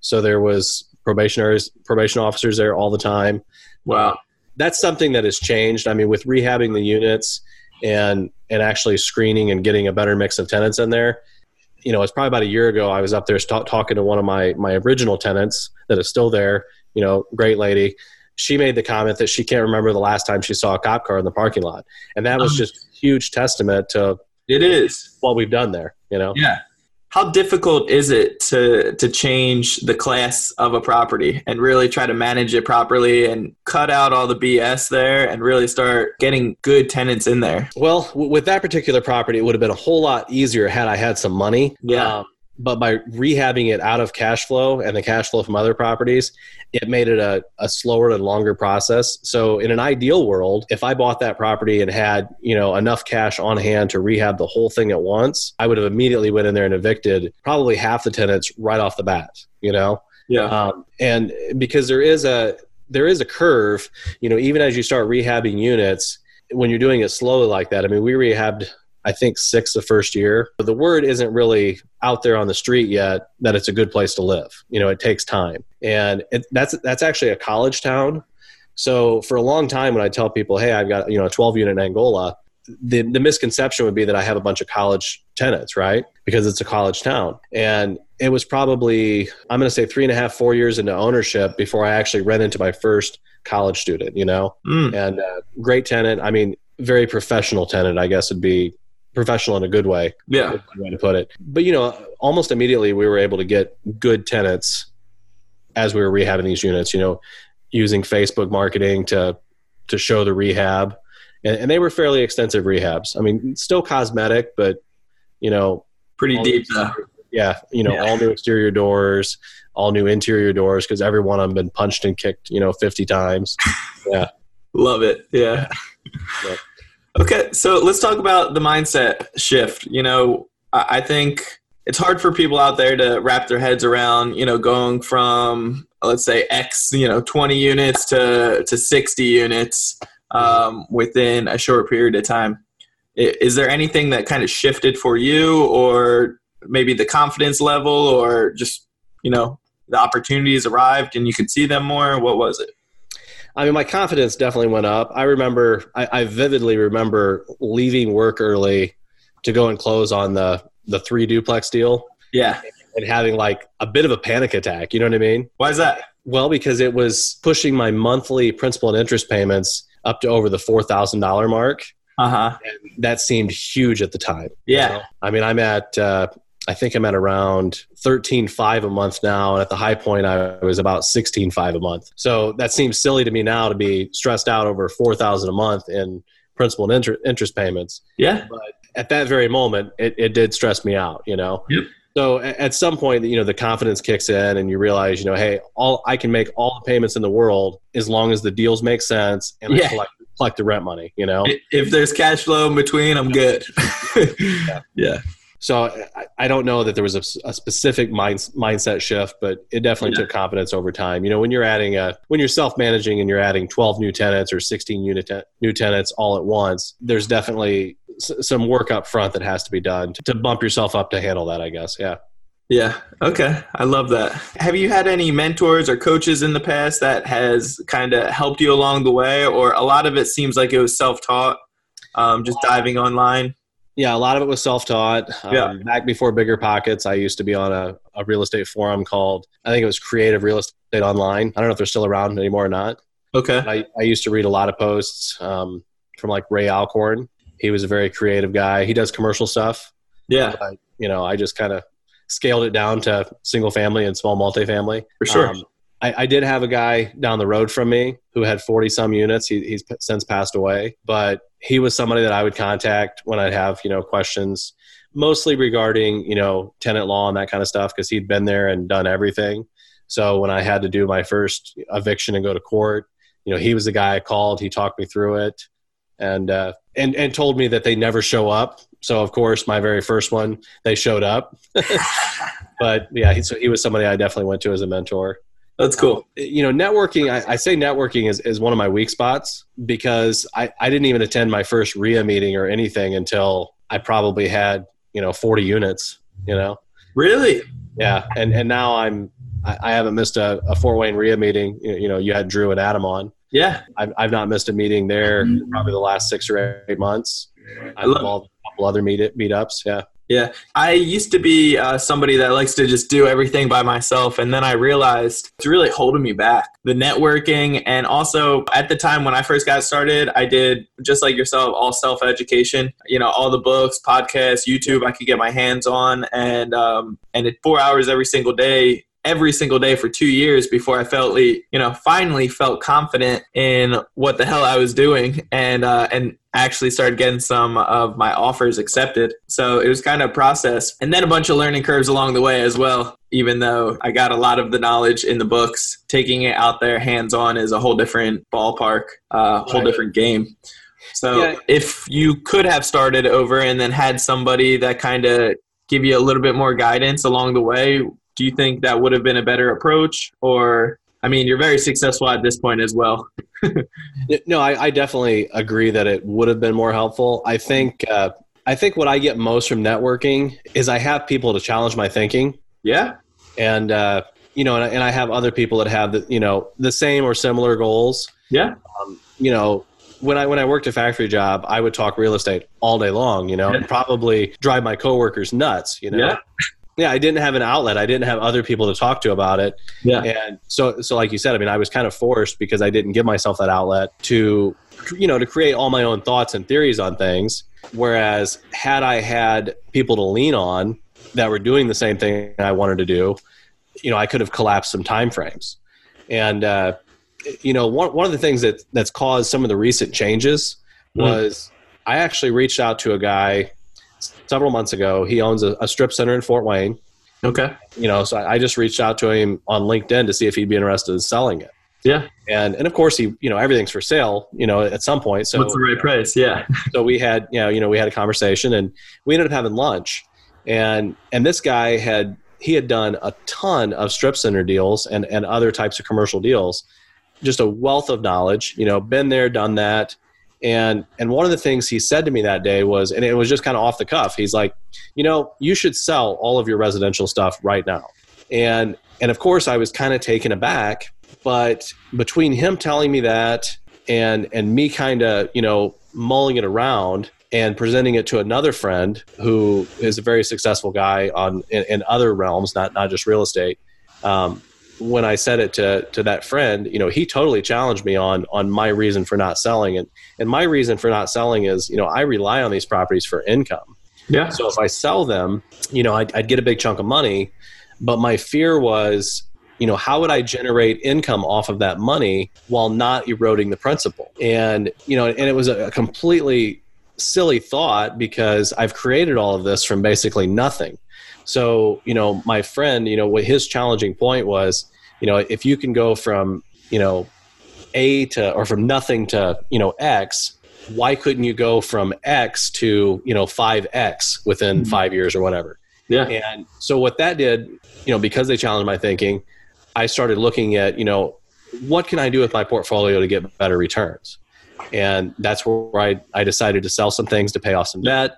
so there was probationaries, probation officers there all the time. Wow. That's something that has changed. I mean, with rehabbing the units and and actually screening and getting a better mix of tenants in there, you know, it's probably about a year ago. I was up there ta- talking to one of my my original tenants that is still there. You know, great lady. She made the comment that she can't remember the last time she saw a cop car in the parking lot, and that was Oh. just huge testament to It is. what we've done there. You know, Yeah. How difficult is it to to change the class of a property and really try to manage it properly and cut out all the BS there and really start getting good tenants in there? Well, w- with that particular property, it would have been a whole lot easier had I had some money. Yeah. Um, but by rehabbing it out of cash flow and the cash flow from other properties, it made it a, a slower and longer process. So, in an ideal world, if I bought that property and had you know enough cash on hand to rehab the whole thing at once, I would have immediately went in there and evicted probably half the tenants right off the bat. You know, Yeah. um, and because there is a there is a curve you know even as you start rehabbing units when you're doing it slowly like that i mean we rehabbed i think six the first year but the word isn't really out there on the street yet that it's a good place to live. You know, it takes time, and it, that's that's actually a college town. So for a long time, when I tell people, "Hey, I've got you know a 12 unit in Angola," the the misconception would be that I have a bunch of college tenants, right? Because it's a college town, and it was probably I'm going to say three and a half, four years into ownership before I actually ran into my first college student. You know, Mm. and uh, great tenant. I mean, very professional tenant. I guess would be professional in a good way Yeah. good way to put it. But you know, almost immediately we were able to get good tenants as we were rehabbing these units. You know, using Facebook marketing to to show the rehab, and, and they were fairly extensive rehabs. I mean, still cosmetic, but you know, Pretty deep new Yeah, you know, Yeah. all new exterior doors, all new interior doors because every one of them been punched and kicked, you know, fifty times. [LAUGHS] Yeah, love it. Yeah. Yep. Okay, so let's talk about the mindset shift. You know, I think it's hard for people out there to wrap their heads around, you know, going from let's say X, you know, 20 units to to 60 units um, within a short period of time. Is there anything that kind of shifted for you, or maybe the confidence level, or just you know the opportunities arrived and you could see them more? What was it? I mean, my confidence definitely went up. I remember, I, I vividly remember leaving work early to go and close on the the three duplex deal Yeah. and having like a bit of a panic attack. You know what I mean? Why is that? Well, because it was pushing my monthly principal and interest payments up to over the four thousand dollar mark. Uh huh. That seemed huge at the time. you Yeah. know? I mean, I'm at. Uh, I think I'm at around thirteen five a month now, and at the high point, I was about sixteen five a month. So that seems silly to me now to be stressed out over four thousand a month in principal and inter- interest payments. Yeah. But at that very moment, it, it did stress me out. You know. Yep. So at some point, you know, the confidence kicks in, and you realize, you know, hey, all I can make all the payments in the world as long as the deals make sense and Yeah. I collect, collect the rent money. You know. If there's cash flow in between, I'm good. [LAUGHS] yeah. So I, I don't know that there was a, a specific mind, mindset shift, but it definitely Yeah. took confidence over time. You know, when you're adding a when you're self managing and you're adding 12 new tenants or 16 unit te- new tenants all at once, there's definitely s- some work up front that has to be done to, to bump yourself up to handle that. I guess. Yeah. Yeah. Okay. I love that. Have you had any mentors or coaches in the past that has kind of helped you along the way, or a lot of it seems like it was self taught, um, just diving online? Yeah, a lot of it was self-taught. Um, Yeah. Back before Bigger Pockets, I used to be on a, a real estate forum called, I think it was Creative Real Estate Online. I don't know if they're still around anymore or not. Okay. I, I used to read a lot of posts um, from like Ray Alcorn. He was a very creative guy. He does commercial stuff. Yeah. But, you know, I just kind of scaled it down to single family and small multifamily. For sure. Um, I, I did have a guy down the road from me who had 40 some units. He, he's since passed away, but he was somebody that I would contact when I'd have, you know, questions mostly regarding, you know, tenant law and that kind of stuff because he'd been there and done everything. So when I had to do my first eviction and go to court, you know, he was the guy I called. He talked me through it and, uh, and, and told me that they never show up. So of course, my very first one, they showed up. [LAUGHS] but yeah, he, so he was somebody I definitely went to as a mentor That's cool. Um, you know networking I, I say networking is, is one of my weak spots because I, I didn't even attend my first REIA meeting or anything until i probably had you know 40 units you know Really? yeah and and now i'm i, I haven't missed a, a fort wayne REIA meeting you, you know you had drew and adam on Yeah. I've, I've not missed a meeting there in probably the last six or eight months i've love- a couple other meet meetups yeah Yeah, I used to be uh, somebody that likes to just do everything by myself, and then I realized it's really holding me back. The networking, and also at the time when I first got started, I did just like yourself, all self education. You know, all the books, podcasts, YouTube, I could get my hands on, and um, and it four hours every single day. Every single day for two years before I felt, you know, finally felt confident in what the hell I was doing, and uh, and actually started getting some of my offers accepted. So it was kind of a process. And then a bunch of learning curves along the way as well. Even though I got a lot of the knowledge in the books, taking it out there hands on is a whole different ballpark, a uh, whole Right. different game. So Yeah. if you could have started over and then had somebody that kind of give you a little bit more guidance along the way, do you think that would have been a better approach? Or, I mean, you're very successful at this point as well. [LAUGHS] No, I, I definitely agree that it would have been more helpful. I think uh, I think what I get most from networking is I have people to challenge my thinking, Yeah. and uh, you know, and, and I have other people that have the you know the same or similar goals. Yeah. You know, when I when I worked a factory job, I would talk real estate all day long. You know, Yeah. and probably drive my coworkers nuts. You know, Yeah. Yeah. I didn't have an outlet. I didn't have other people to talk to about it. Yeah. And so, so like you said, I mean, I was kind of forced because I didn't give myself that outlet to, you know, to create all my own thoughts and theories on things. Whereas, had I had people to lean on that were doing the same thing I wanted to do, you know, I could have collapsed some time frames. And, uh, you know, one, one of the things that that's caused some of the recent changes Mm. was I actually reached out to a guy several months ago. He owns a, a strip center in Fort Wayne Okay. you know so I, just reached out to him on linkedin to see if he'd be interested in selling it Yeah. and and of course he you know everything's for sale you know at some point so What's the right price? Yeah. [LAUGHS] so we had you know you know we had a conversation and we ended up having lunch and and this guy had he had done a ton of strip center deals and and other types of commercial deals just a wealth of knowledge you know been there done that and and one of the things he said to me that day was and it was just kind of off the cuff he's like you know you should sell all of your residential stuff right now. And and of course i was kind of taken aback but between him telling me that and and me kind of you know mulling it around and presenting it to another friend who is a very successful guy on in, in other realms not not just real estate um, when I said it to to that friend, you know, he totally challenged me on on my reason for not selling, and and my reason for not selling is, you know, I rely on these properties for income. Yeah. So if I sell them, you know, I'd, I'd get a big chunk of money, but my fear was, you know, how would I generate income off of that money while not eroding the principal? And you know, and it was a completely silly thought because I've created all of this from basically nothing. So, you know, my friend, you know, what his challenging point was, you know, if you can go from, you know, A to, or from nothing to, you know, X, why couldn't you go from X to, you know, 5X within Mhm. five years or whatever? Yeah. And so what that did, you know, because they challenged my thinking, I started looking at, you know, what can I do with my portfolio to get better returns? And that's where I, I decided to sell some things to pay off some debt.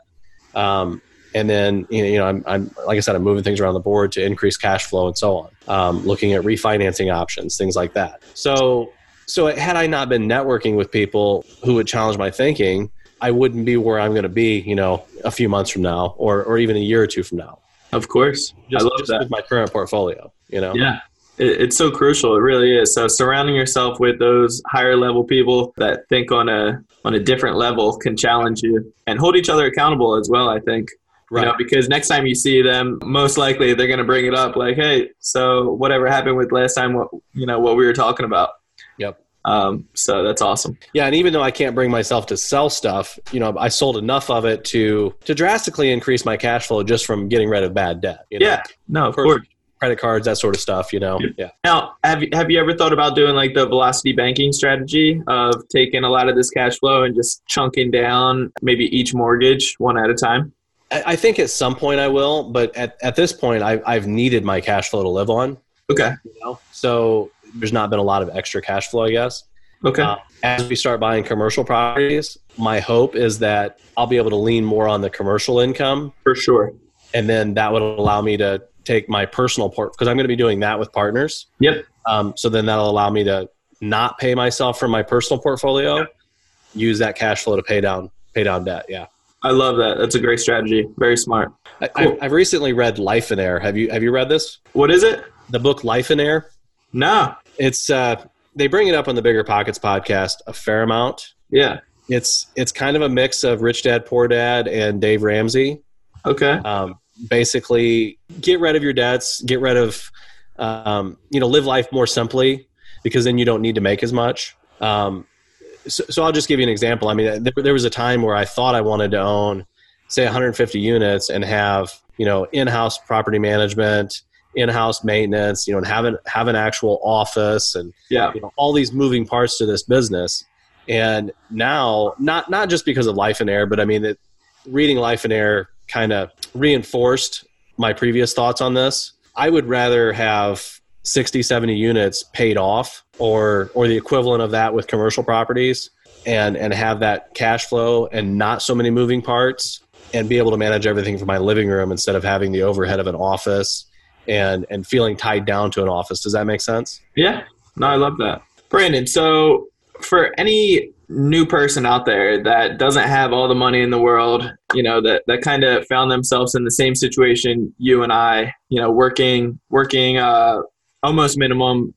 Um, and then, you know, I'm, I'm, like I said, I'm moving things around the board to increase cash flow and so on. Um, looking at refinancing options, things like that. So, so had I not been networking with people who would challenge my thinking, I wouldn't be where I'm going to be, you know, a few months from now, or or even a year or two from now. Of course. Just, I love just that. with my current portfolio, you know. Yeah. It, it's so crucial. It really is. So surrounding yourself with those higher level people that think on a on a different level can challenge you and hold each other accountable as well. I think. Right. You know, because next time you see them, most likely they're going to bring it up like, "Hey, so whatever happened with last time? What you know, what we were talking about." Yep. Um, so that's awesome. Yeah, and even though I can't bring myself to sell stuff, you know, I sold enough of it to to drastically increase my cash flow just from getting rid of bad debt. You know? Yeah. No, of course. course. credit cards, that sort of stuff. You know. Yeah. Yeah. Now, have you, have you ever thought about doing like the velocity banking strategy of taking a lot of this cash flow and just chunking down maybe each mortgage one at a time? I, think at some point I will, but at, at this point, I, I've needed my cash flow to live on. Okay. You know, so there's not been a lot of extra cash flow, I guess. Okay. Uh, as we start buying commercial properties, my hope is that I'll be able to lean more on the commercial income, For sure. and then that would allow me to take my personal port because I'm going to be doing that with partners. Yep. Um, so then that'll allow me to not pay myself from my personal portfolio, Yep. use that cash flow to pay down pay down debt. Yeah, I love that. That's a great strategy. Very smart. I, Cool. I've, I've recently read Life in Air. Have you have you read this? What is it? The book Life in Air. No. It's uh, they bring it up on the Bigger Pockets podcast a fair amount. Yeah. It's it's kind of a mix of Rich Dad Poor Dad and Dave Ramsey. Okay. Um, basically, get rid of your debts, get rid of, um, you know, live life more simply because then you don't need to make as much. Um, so, so I'll just give you an example. I mean, there, there was a time where I thought I wanted to own, say, 150 units and have, you know, in-house property management, in-house maintenance, you know, and have an have an actual office and Yeah. you know, all these moving parts to this business. And now, not not just because of Life and Air, but I mean, that reading Life and Air kind of reinforced my previous thoughts on this. I would rather have 60, 70 units paid off or or the equivalent of that with commercial properties and and have that cash flow and not so many moving parts and be able to manage everything from my living room instead of having the overhead of an office and and feeling tied down to an office. Does that make sense? Yeah. No, I love that. Brandon, so for any new person out there that doesn't have all the money in the world, you know, that, that kind of found themselves in the same situation you and I, you know, working working uh almost minimum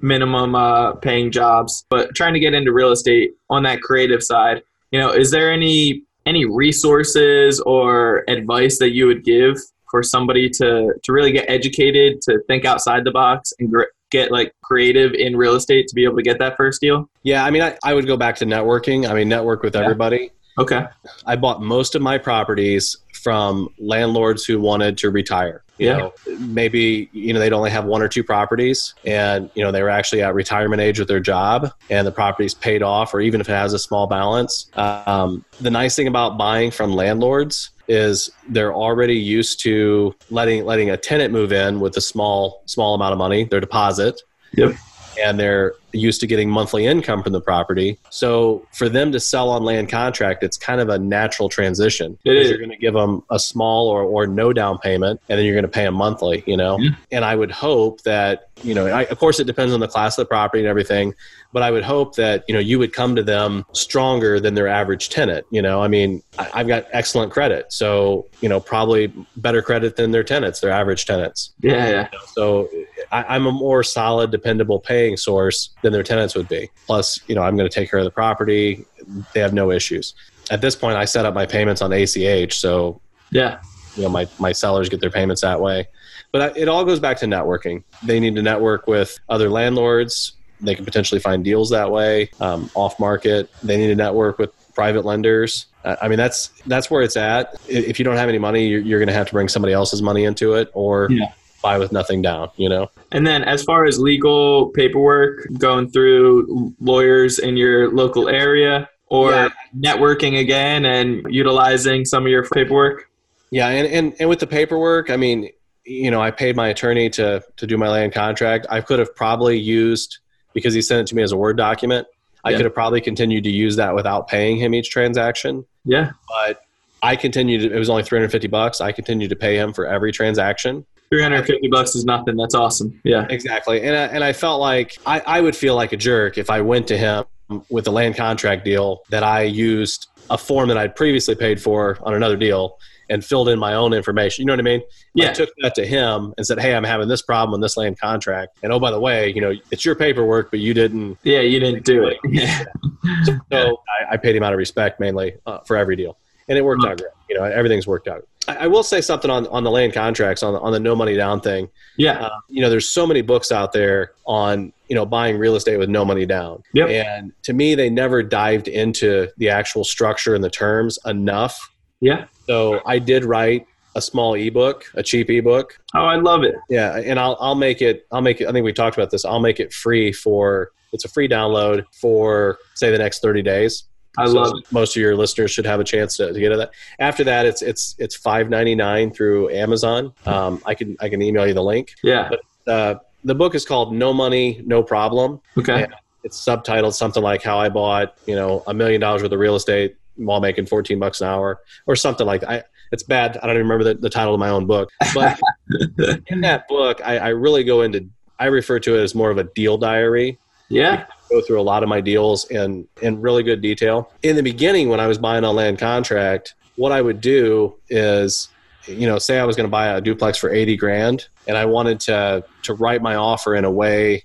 minimum uh paying jobs, but trying to get into real estate on that creative side, you know, is there any any resources or advice that you would give for somebody to to really get educated, to think outside the box and gr- get like creative in real estate to be able to get that first deal? Yeah, I mean, I, I would go back to networking. I mean, network with Yeah. everybody. Okay. I bought most of my properties from landlords who wanted to retire. You Yeah. know, maybe you know they'd only have one or two properties, and you know they were actually at retirement age with their job, and the property's paid off, or even if it has a small balance. Um, the nice thing about buying from landlords is they're already used to letting letting a tenant move in with a small small amount of money, their deposit, Yep. and they're used to getting monthly income from the property. So for them to sell on land contract, it's kind of a natural transition. It is. You're going to give them a small or, or no down payment, and then you're going to pay them monthly. You know, Yeah. and I would hope that you know, I, of course, it depends on the class of the property and everything, but I would hope that you know you would come to them stronger than their average tenant. You know, I mean, I, I've got excellent credit, so you know, probably better credit than their tenants, their average tenants. Yeah, yeah. So I, I'm a more solid, dependable paying source than their tenants would be. Plus, you know, I'm going to take care of the property. They have no issues. At this point, I set up my payments on ACH, so Yeah. you know my my sellers get their payments that way. But I, it all goes back to networking. They need to network with other landlords. They can potentially find deals that way, um, off market. They need to network with private lenders. I mean, that's that's where it's at. If you don't have any money, you're, you're going to have to bring somebody else's money into it, or Yeah. Buy with nothing down. You know. And then as far as legal paperwork, going through lawyers in your local area or Yeah. networking again and utilizing some of your paperwork. Yeah, and, and and with the paperwork, I mean, you know, I paid my attorney to to do my land contract. I could have probably used because he sent it to me as a Word document. I Yeah. could have probably continued to use that without paying him each transaction, Yeah. but I continued. It was only three hundred fifty bucks. I continued to pay him for every transaction. 350 bucks is nothing. That's awesome. Yeah. Exactly, and I, and I felt like I, I would feel like a jerk if I went to him with a land contract deal that I used a form that I'd previously paid for on another deal and filled in my own information. You know what I mean? Yeah. I took that to him and said, "Hey, I'm having this problem on this land contract, and oh by the way, you know it's your paperwork, but you didn't." Yeah, you didn't do it. [LAUGHS] Yeah. So I, I paid him out of respect mainly uh, for every deal, and it worked Huh. out great. You know, everything's worked out. I, will say something on on the land contracts on the, on the no money down thing. Yeah. Uh, you know, there's so many books out there on you know buying real estate with no money down. Yep. And to me, they never dived into the actual structure and the terms enough. Yeah. So I did write a small ebook, a cheap ebook. Oh, I love it. Yeah, and I'll I'll make it. I'll make it. I think we talked about this. I'll make it free for. It's a free download for say the next 30 days. I So love it. Most of your listeners should have a chance to, to get that. After that, it's it's it's five ninety nine through Amazon. Um, I can I can email you the link. Yeah. Uh, the book is called No Money, No Problem. Okay. It's subtitled something like how I bought you know a million dollars worth of real estate while making fourteen bucks an hour or something like that. I, it's bad. I don't even remember the, the title of my own book, but [LAUGHS] in that book, I, I really go into. I refer to it as more of a deal diary Yeah. go through a lot of my deals in in really good detail. In the beginning, when I was buying a land contract, what I would do is, you know, say I was going to buy a duplex for eighty grand, and I wanted to to write my offer in a way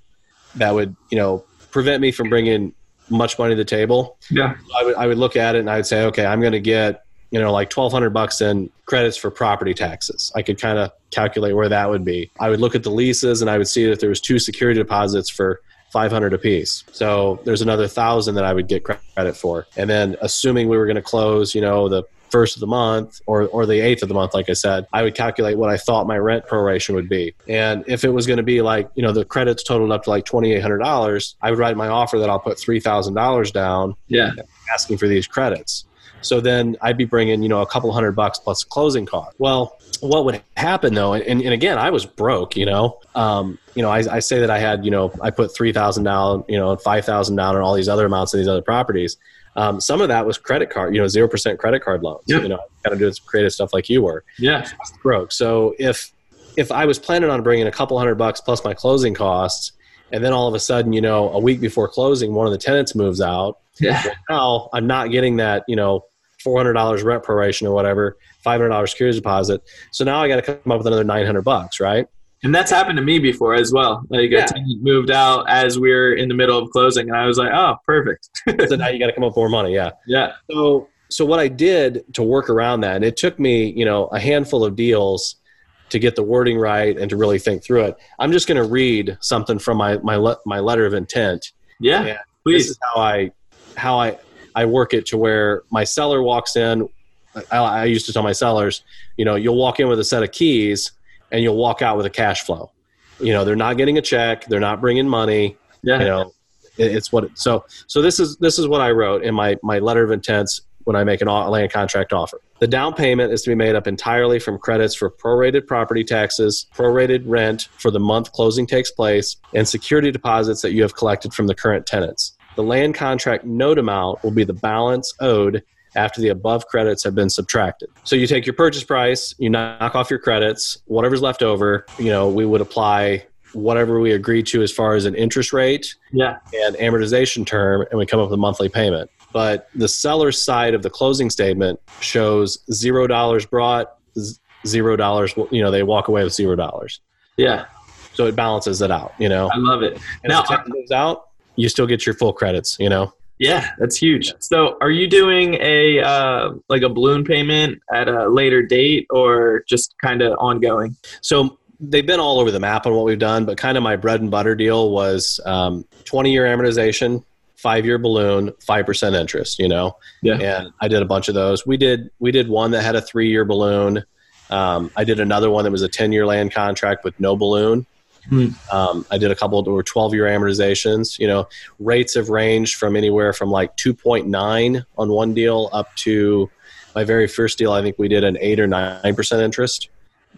that would, you know, prevent me from bringing much money to the table. Yeah. I would I would look at it and I would say, okay, I'm going to get you know like twelve hundred bucks in credits for property taxes. I could kind of calculate where that would be. I would look at the leases and I would see that there was two security deposits for 500 apiece. So there's another thousand that I would get credit for. And then assuming we were going to close, you know, the first of the month or, or the eighth of the month, like I said, I would calculate what I thought my rent proration would be. And if it was going to be like, you know, the credits totaled up to like $2,800, I would write my offer that I'll put $3,000 down Yeah. asking for these credits. So then I'd be bringing, you know, a couple hundred bucks plus closing cost. Well, what would happen though, and, and again, I was broke, you know, um, you know, I, I say that I had, you know, I put 3000 down, you know, and 5000 down and all these other amounts in these other properties. Um, some of that was credit card, you know, zero percent credit card loans. Yeah. You know, kind of doing some creative stuff like you were Yeah. broke. So if if I was planning on bringing a couple hundred bucks plus my closing costs, and then all of a sudden, you know, a week before closing, one of the tenants moves out, Yeah. now I'm not getting that, you know, four hundred dollars rent proration or whatever, five hundred dollars security deposit. So now I got to come up with another nine hundred bucks, right? And that's happened to me before as well. Like Yeah. a tenant moved out as we are in the middle of closing, and I was like, "Oh, perfect." [LAUGHS] so now you got to come up with more money, yeah. yeah, So so what I did to work around that, and it took me, you know, a handful of deals to get the wording right and to really think through it. I'm just going to read something from my my my letter of intent. yeah. Yeah. This Please. is how I how I I work it to where my seller walks in. I, I used to tell my sellers, you know, you'll walk in with a set of keys and you'll walk out with a cash flow. You know, they're not getting a check, they're not bringing money. Yeah. You know, it, it's what. It, so so this is this is what I wrote in my my letter of intents when I make an land contract offer. The down payment is to be made up entirely from credits for prorated property taxes, prorated rent for the month closing takes place, and security deposits that you have collected from the current tenants. The land contract note amount will be the balance owed after the above credits have been subtracted. So you take your purchase price, you knock off your credits, whatever's left over, you know, we would apply whatever we agreed to as far as an interest rate yeah. and amortization term, and we come up with a monthly payment. But the seller's side of the closing statement shows zero dollars brought, zero dollars. You know, they walk away with zero dollars. Yeah. So it balances it out. You know, I love it. and Now, the out, you still get your full credits. You know. Yeah, that's huge. So, are you doing a uh, like a balloon payment at a later date, or just kind of ongoing? So they've been all over the map on what we've done, but kind of my bread and butter deal was um, 20 year amortization, five year balloon, five percent interest. You know, Yeah. and I did a bunch of those. We did we did one that had a three year balloon. Um, I did another one that was a 10 year land contract with no balloon. Hmm. Um, I did a couple that were 12 year amortizations. You know, rates have ranged from anywhere from like 2.9 on one deal up to my very first deal. I think we did an eight or nine percent interest.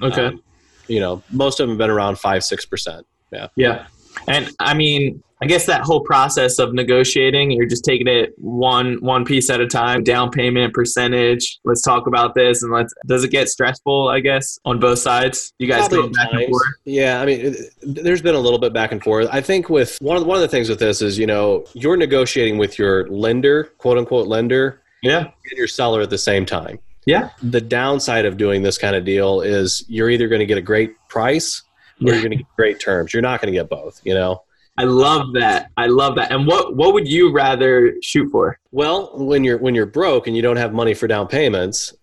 Okay. Um, you know, most of them have been around five, six percent. yeah. Yeah. And I mean, I guess that whole process of negotiating, you're just taking it one one piece at a time. Down payment percentage. Let's talk about this, and let's. Does it get stressful? I guess on both sides. You guys Probably go back at and forth. Yeah, I mean, it- there's been a little bit back and forth. I think with one of the, one of the things with this is, you know, you're negotiating with your lender, quote unquote lender, Yeah. and your seller at the same time. Yeah. The downside of doing this kind of deal is you're either going to get a great price or Yeah. you're going to get great terms. You're not going to get both, you know. I love that. I love that. And what what would you rather shoot for? Well, when you're when you're broke and you don't have money for down payments,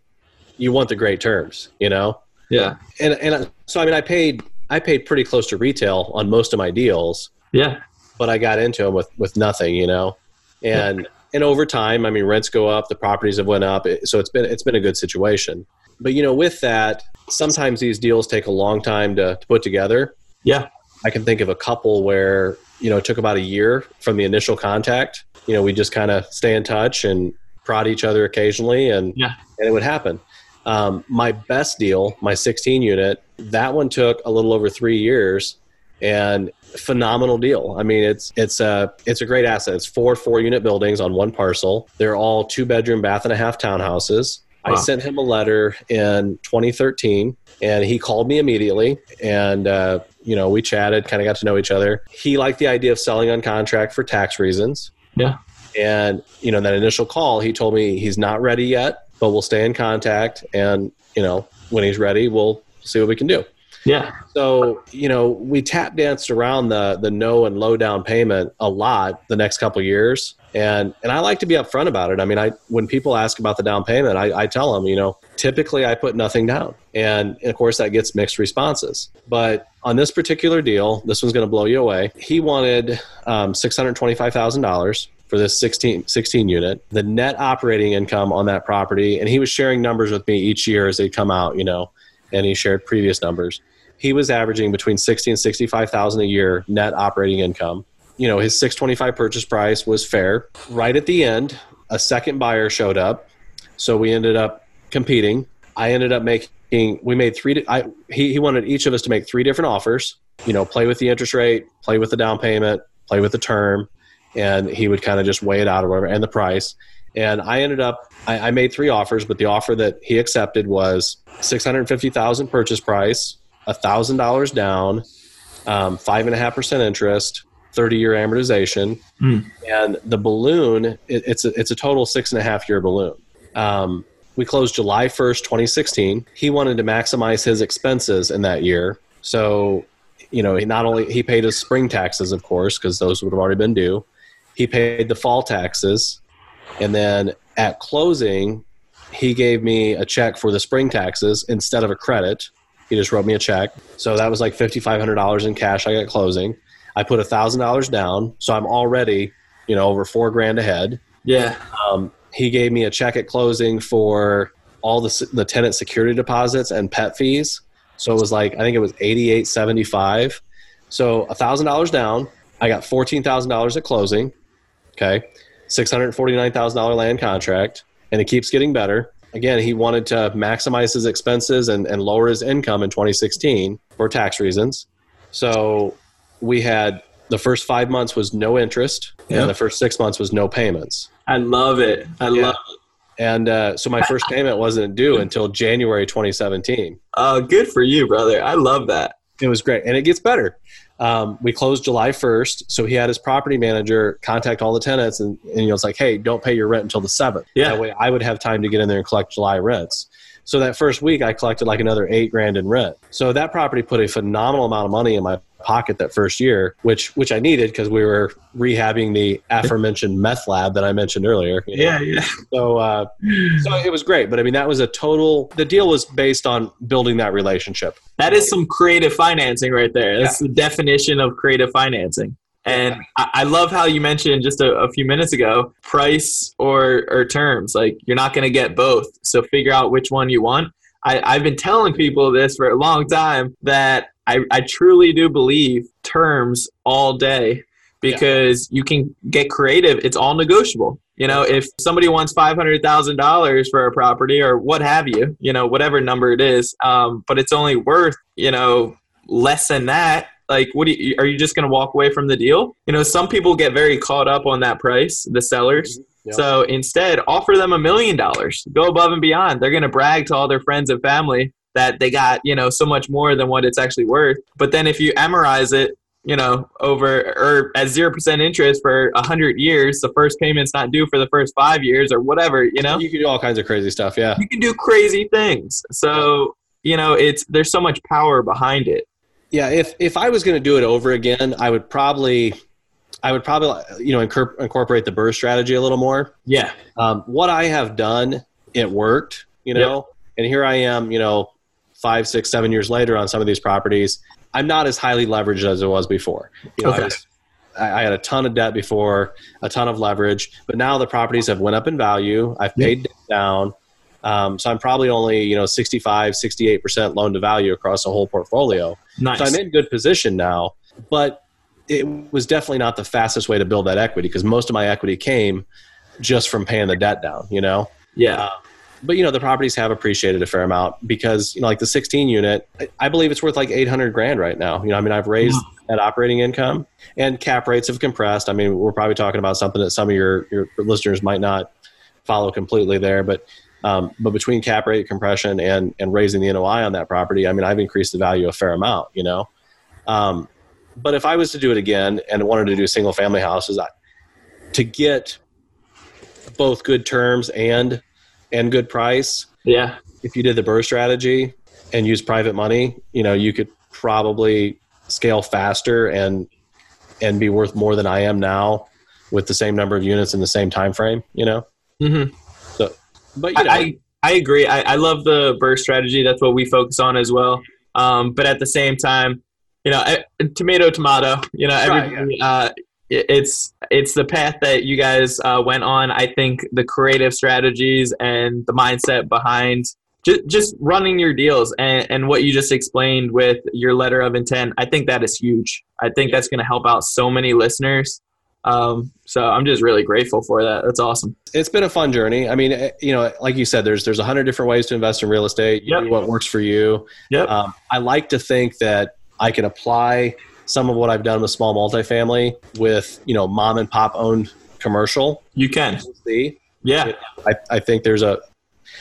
you want the great terms, you know. Yeah. And and so I mean, I paid I paid pretty close to retail on most of my deals. Yeah. but I got into them with with nothing, you know, and and over time, I mean, rents go up, the properties have went up, so it's been it's been a good situation. But you know, with that, sometimes these deals take a long time to, to put together. Yeah. I can think of a couple where you know it took about a year from the initial contact. You know, we just kind of stay in touch and prod each other occasionally, and Yeah. and it would happen. Um, my best deal, my 16 unit, that one took a little over three years, and phenomenal deal. I mean, it's it's a it's a great asset. It's four four unit buildings on one parcel. They're all two bedroom, bath and a half townhouses. I sent him a letter in 2013, and he called me immediately, and uh, you know we chatted, kind of got to know each other. He liked the idea of selling on contract for tax reasons. Yeah. And you know that initial call, he told me he's not ready yet, but we'll stay in contact, and you know when he's ready, we'll see what we can do. Yeah. So you know, we tap danced around the the no and low down payment a lot the next couple years, and and I like to be upfront about it. I mean, I when people ask about the down payment, I, I tell them, you know, typically I put nothing down, and of course that gets mixed responses. But on this particular deal, this one's going to blow you away. He wanted um, six hundred twenty five thousand dollars for this 16, 16 unit the net operating income on that property and he was sharing numbers with me each year as they come out you know and he shared previous numbers he was averaging between 60 and 65,000 a year net operating income. You know, his 625 purchase price was fair. Right at the end, a second buyer showed up. So we ended up competing. I ended up making we made three I he he wanted each of us to make three different offers, you know, play with the interest rate, play with the down payment, play with the term, and he would kind of just weigh it out or whatever and the price. And I ended up, I, I made three offers, but the offer that he accepted was 650000 purchase price, a $1,000 down, um, 5.5% interest, 30 year amortization. Mm. And the balloon, it, it's, a, it's a total six and a half year balloon. Um, we closed July 1st, 2016. He wanted to maximize his expenses in that year. So, you know, he not only he paid his spring taxes, of course, because those would have already been due. He paid the fall taxes, and then at closing, he gave me a check for the spring taxes instead of a credit. He just wrote me a check. So that was like fifty five hundred dollars in cash. I got closing. I put a thousand dollars down, so I'm already, you know, over four grand ahead. Yeah. Um, he gave me a check at closing for all the the tenant security deposits and pet fees. So it was like I think it was eighty eight seventy five. So a thousand dollars down. I got fourteen thousand dollars at closing. Okay, six hundred forty nine thousand dollar land contract, and it keeps getting better. Again, he wanted to maximize his expenses and, and lower his income in 2016 for tax reasons. So we had the first five months was no interest, Yeah. and the first six months was no payments. I love it. I Yeah. love it. And uh, so my first payment wasn't due until January 2017. Uh, good for you, brother. I love that. It was great, and it gets better. Um, we closed July 1st, so he had his property manager contact all the tenants, and, and you know it's like, hey, don't pay your rent until the seventh. Yeah. That way, I would have time to get in there and collect July rents. So that first week, I collected like another eight grand in rent. So that property put a phenomenal amount of money in my pocket that first year, which which I needed because we were rehabbing the aforementioned meth lab that I mentioned earlier. you know. Yeah, yeah. So, uh, so it was great. But I mean, that was a total. The deal was based on building that relationship. That is some creative financing right there. That's the definition of creative financing. And I, I love how you mentioned just a, a few minutes ago price or, or terms. Like, you're not going to get both. So, figure out which one you want. I, I've been telling people this for a long time that I, I truly do believe terms all day because you can get creative. It's all negotiable. You know, if somebody wants five hundred thousand dollars for a property or what have you, you know, whatever number it is, um, but it's only worth you know less than that. Like, what do you, are you just going to walk away from the deal? You know, some people get very caught up on that price, the sellers. Yeah. So instead, offer them a million dollars. Go above and beyond. They're going to brag to all their friends and family that they got, you know, so much more than what it's actually worth. But then if you amortize it, you know, over or at zero percent interest for a hundred years, the first payment's not due for the first five years or whatever, you know, You can do all kinds of crazy stuff. Yeah. you can do crazy things. So you know, it's there's so much power behind it. Yeah. If if I was going to do it over again, I would probably, I would probably you know incor- incorporate the BRRRR strategy a little more. Yeah, Um, what I have done, it worked. You know, and here I am. You know, five, six, seven years later on some of these properties, I'm not as highly leveraged as it was before. You know, I Okay. was- I, I had a ton of debt before, a ton of leverage, but now the properties have went up in value. I've paid debt down. Um, so I'm probably only, you know, 65, 68% loan to value across the whole portfolio. nice. So I'm in good position now, but it was definitely not the fastest way to build that equity because most of my equity came just from paying the debt down, you know? yeah, But, you know, the properties have appreciated a fair amount because, you know, like the 16 unit, I- believe it's worth like 800 grand right now. You know, I mean, I've raised that operating income and cap rates have compressed. I mean, we're probably talking about something that some of your, your listeners might not follow completely there, but um, but between cap rate compression and and raising the NOI on that property, I mean, I've increased the value a fair amount. You know, um, but if I was to do it again and wanted to do single family houses, I, to get both good terms and and good price, yeah, if you did the BRRRR strategy and use private money, you know, you could probably scale faster and and be worth more than I am now with the same number of units in the same time frame. You know, Mm-hmm. so but you know, I, I agree. I, I love the BRRRR strategy. That's what we focus on as well. Um, but at the same time, you know, eh, tomato, tomato. You know, Right, everybody, uh, it's it's the path that you guys uh, went on. I think the creative strategies and the mindset behind just, just running your deals and, and what you just explained with your letter of intent. I think that is huge. I think that's going to help out so many listeners. Um, so I'm just really grateful for that. That's awesome. it's been a fun journey. I mean, eh, you know, like you said, there's there's a hundred different ways to invest in real estate. You Yep. do what works for you. Yep. Um, I like to think that I can apply some of what I've done with small multifamily with you know mom and pop owned commercial. You can. See. Yeah. I, I think there's a,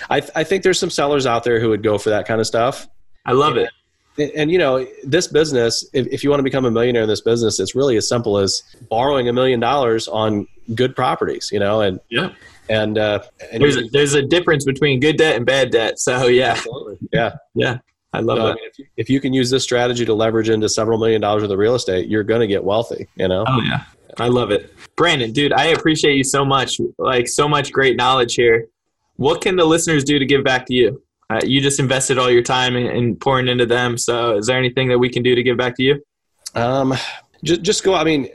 I, I think there's some sellers out there who would go for that kind of stuff. I love it. And, and you know, this business, if, if you want to become a millionaire in this business, it's really as simple as borrowing a million dollars on good properties, you know, and, Yeah. and, uh, and There's a, there's a difference between good debt and bad debt. So yeah, absolutely. yeah. yeah. I love So, I mean, if, you, if you can use this strategy to leverage into several million dollars of the real estate, you're going to get wealthy, you know? Oh yeah, I love it, Brandon, dude. I appreciate you so much. Like so much great knowledge here. What can the listeners do to give back to you? Uh, you just invested all your time in, in pouring into them. So, is there anything that we can do to give back to you? Um, just, just go. I mean,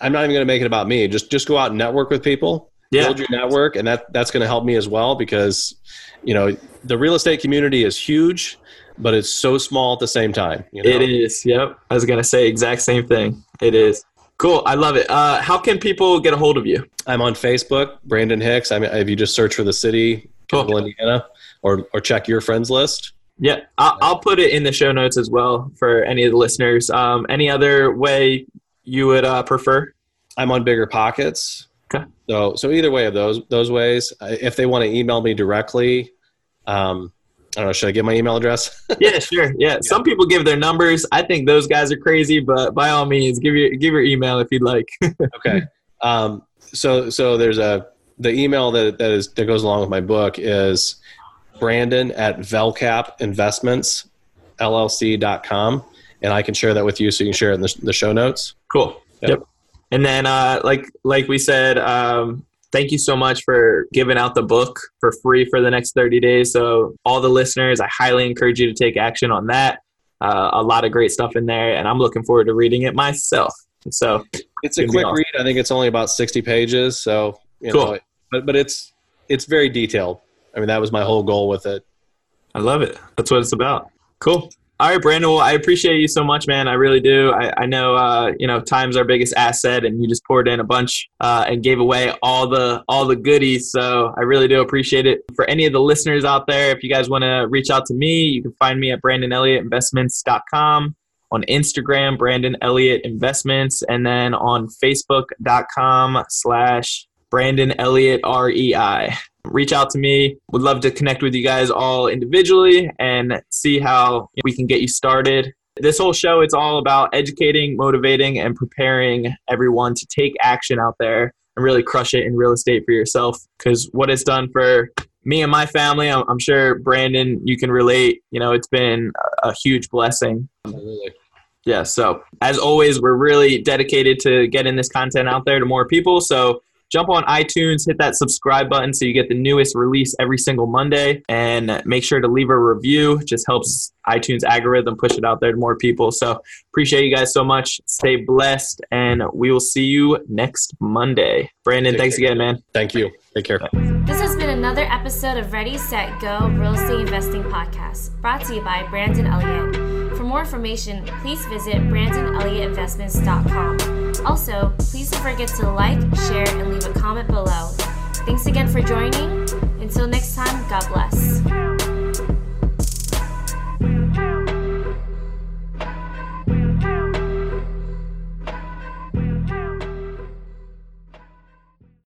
I'm not even going to make it about me. Just, just go out and network with people. Yeah. Build your network, and that that's going to help me as well because, you know, the real estate community is huge, but it's so small at the same time. You know? It is. Yep. I was gonna say exact same thing. It is. Cool. I love it. Uh, how can people get a hold of you? I'm on Facebook, Brandon Hicks. I mean, if you just search for the city, Cool. Kendall, Indiana, or or check your friends list. Yeah, I'll, I'll put it in the show notes as well for any of the listeners. Um, any other way you would uh, prefer? I'm on Bigger Pockets. Okay. So so either way of those those ways, if they want to email me directly, um, I don't know. Should I give my email address? [LAUGHS] Yeah, sure. Yeah. Some people give their numbers. I think those guys are crazy, but by all means, give your give your email if you'd like. [LAUGHS] okay. Um, so so there's a the email that that is that goes along with my book is Brandon at Velcap Investments LLC.com. And I can share that with you so you can share it in the, the show notes. cool. Yep. Yep. And then, uh, like like we said, um, thank you so much for giving out the book for free for the next 30 days. So all the listeners, I highly encourage you to take action on that. Uh, a lot of great stuff in there, and I'm looking forward to reading it myself. So It's a quick awesome. read. I think it's only about 60 pages. So, you Cool. know, but, but it's, it's very detailed. I mean, that was my whole goal with it. I love it. That's what it's about. Cool. All right, Brandon. Well, I appreciate you so much, man. I really do. I, I know, uh, you know, time's our biggest asset, and you just poured in a bunch uh, and gave away all the all the goodies. So I really do appreciate it. For any of the listeners out there, if you guys want to reach out to me, you can find me at BrandonElliottInvestments.com on Instagram, Brandon Elliott Investments, and then on Facebook.com slash Brandon Elliott REI reach out to me. Would love to connect with you guys all individually and see how we can get you started. This whole show, it's all about educating, motivating, and preparing everyone to take action out there and really crush it in real estate for yourself. Because what it's done for me and my family, I'm, I'm sure Brandon, you can relate. You know, it's been a a huge blessing. Absolutely. Yeah. So as always, we're really dedicated to getting this content out there to more people. So jump on iTunes, hit that subscribe button so you get the newest release every single Monday, and make sure to leave a review. It just helps iTunes algorithm push it out there to more people. So appreciate you guys so much. Stay blessed, and we will see you next Monday. Brandon, Take thanks care. again, man. Thank you. Take care. This has been another episode of Ready, Set, Go Real Estate Investing Podcast, brought to you by Brandon Elliott. For more information, please visit BrandonElliottInvestments.com. Also, please don't forget to like, share, and leave a comment below. Thanks again for joining. Until next time, God bless.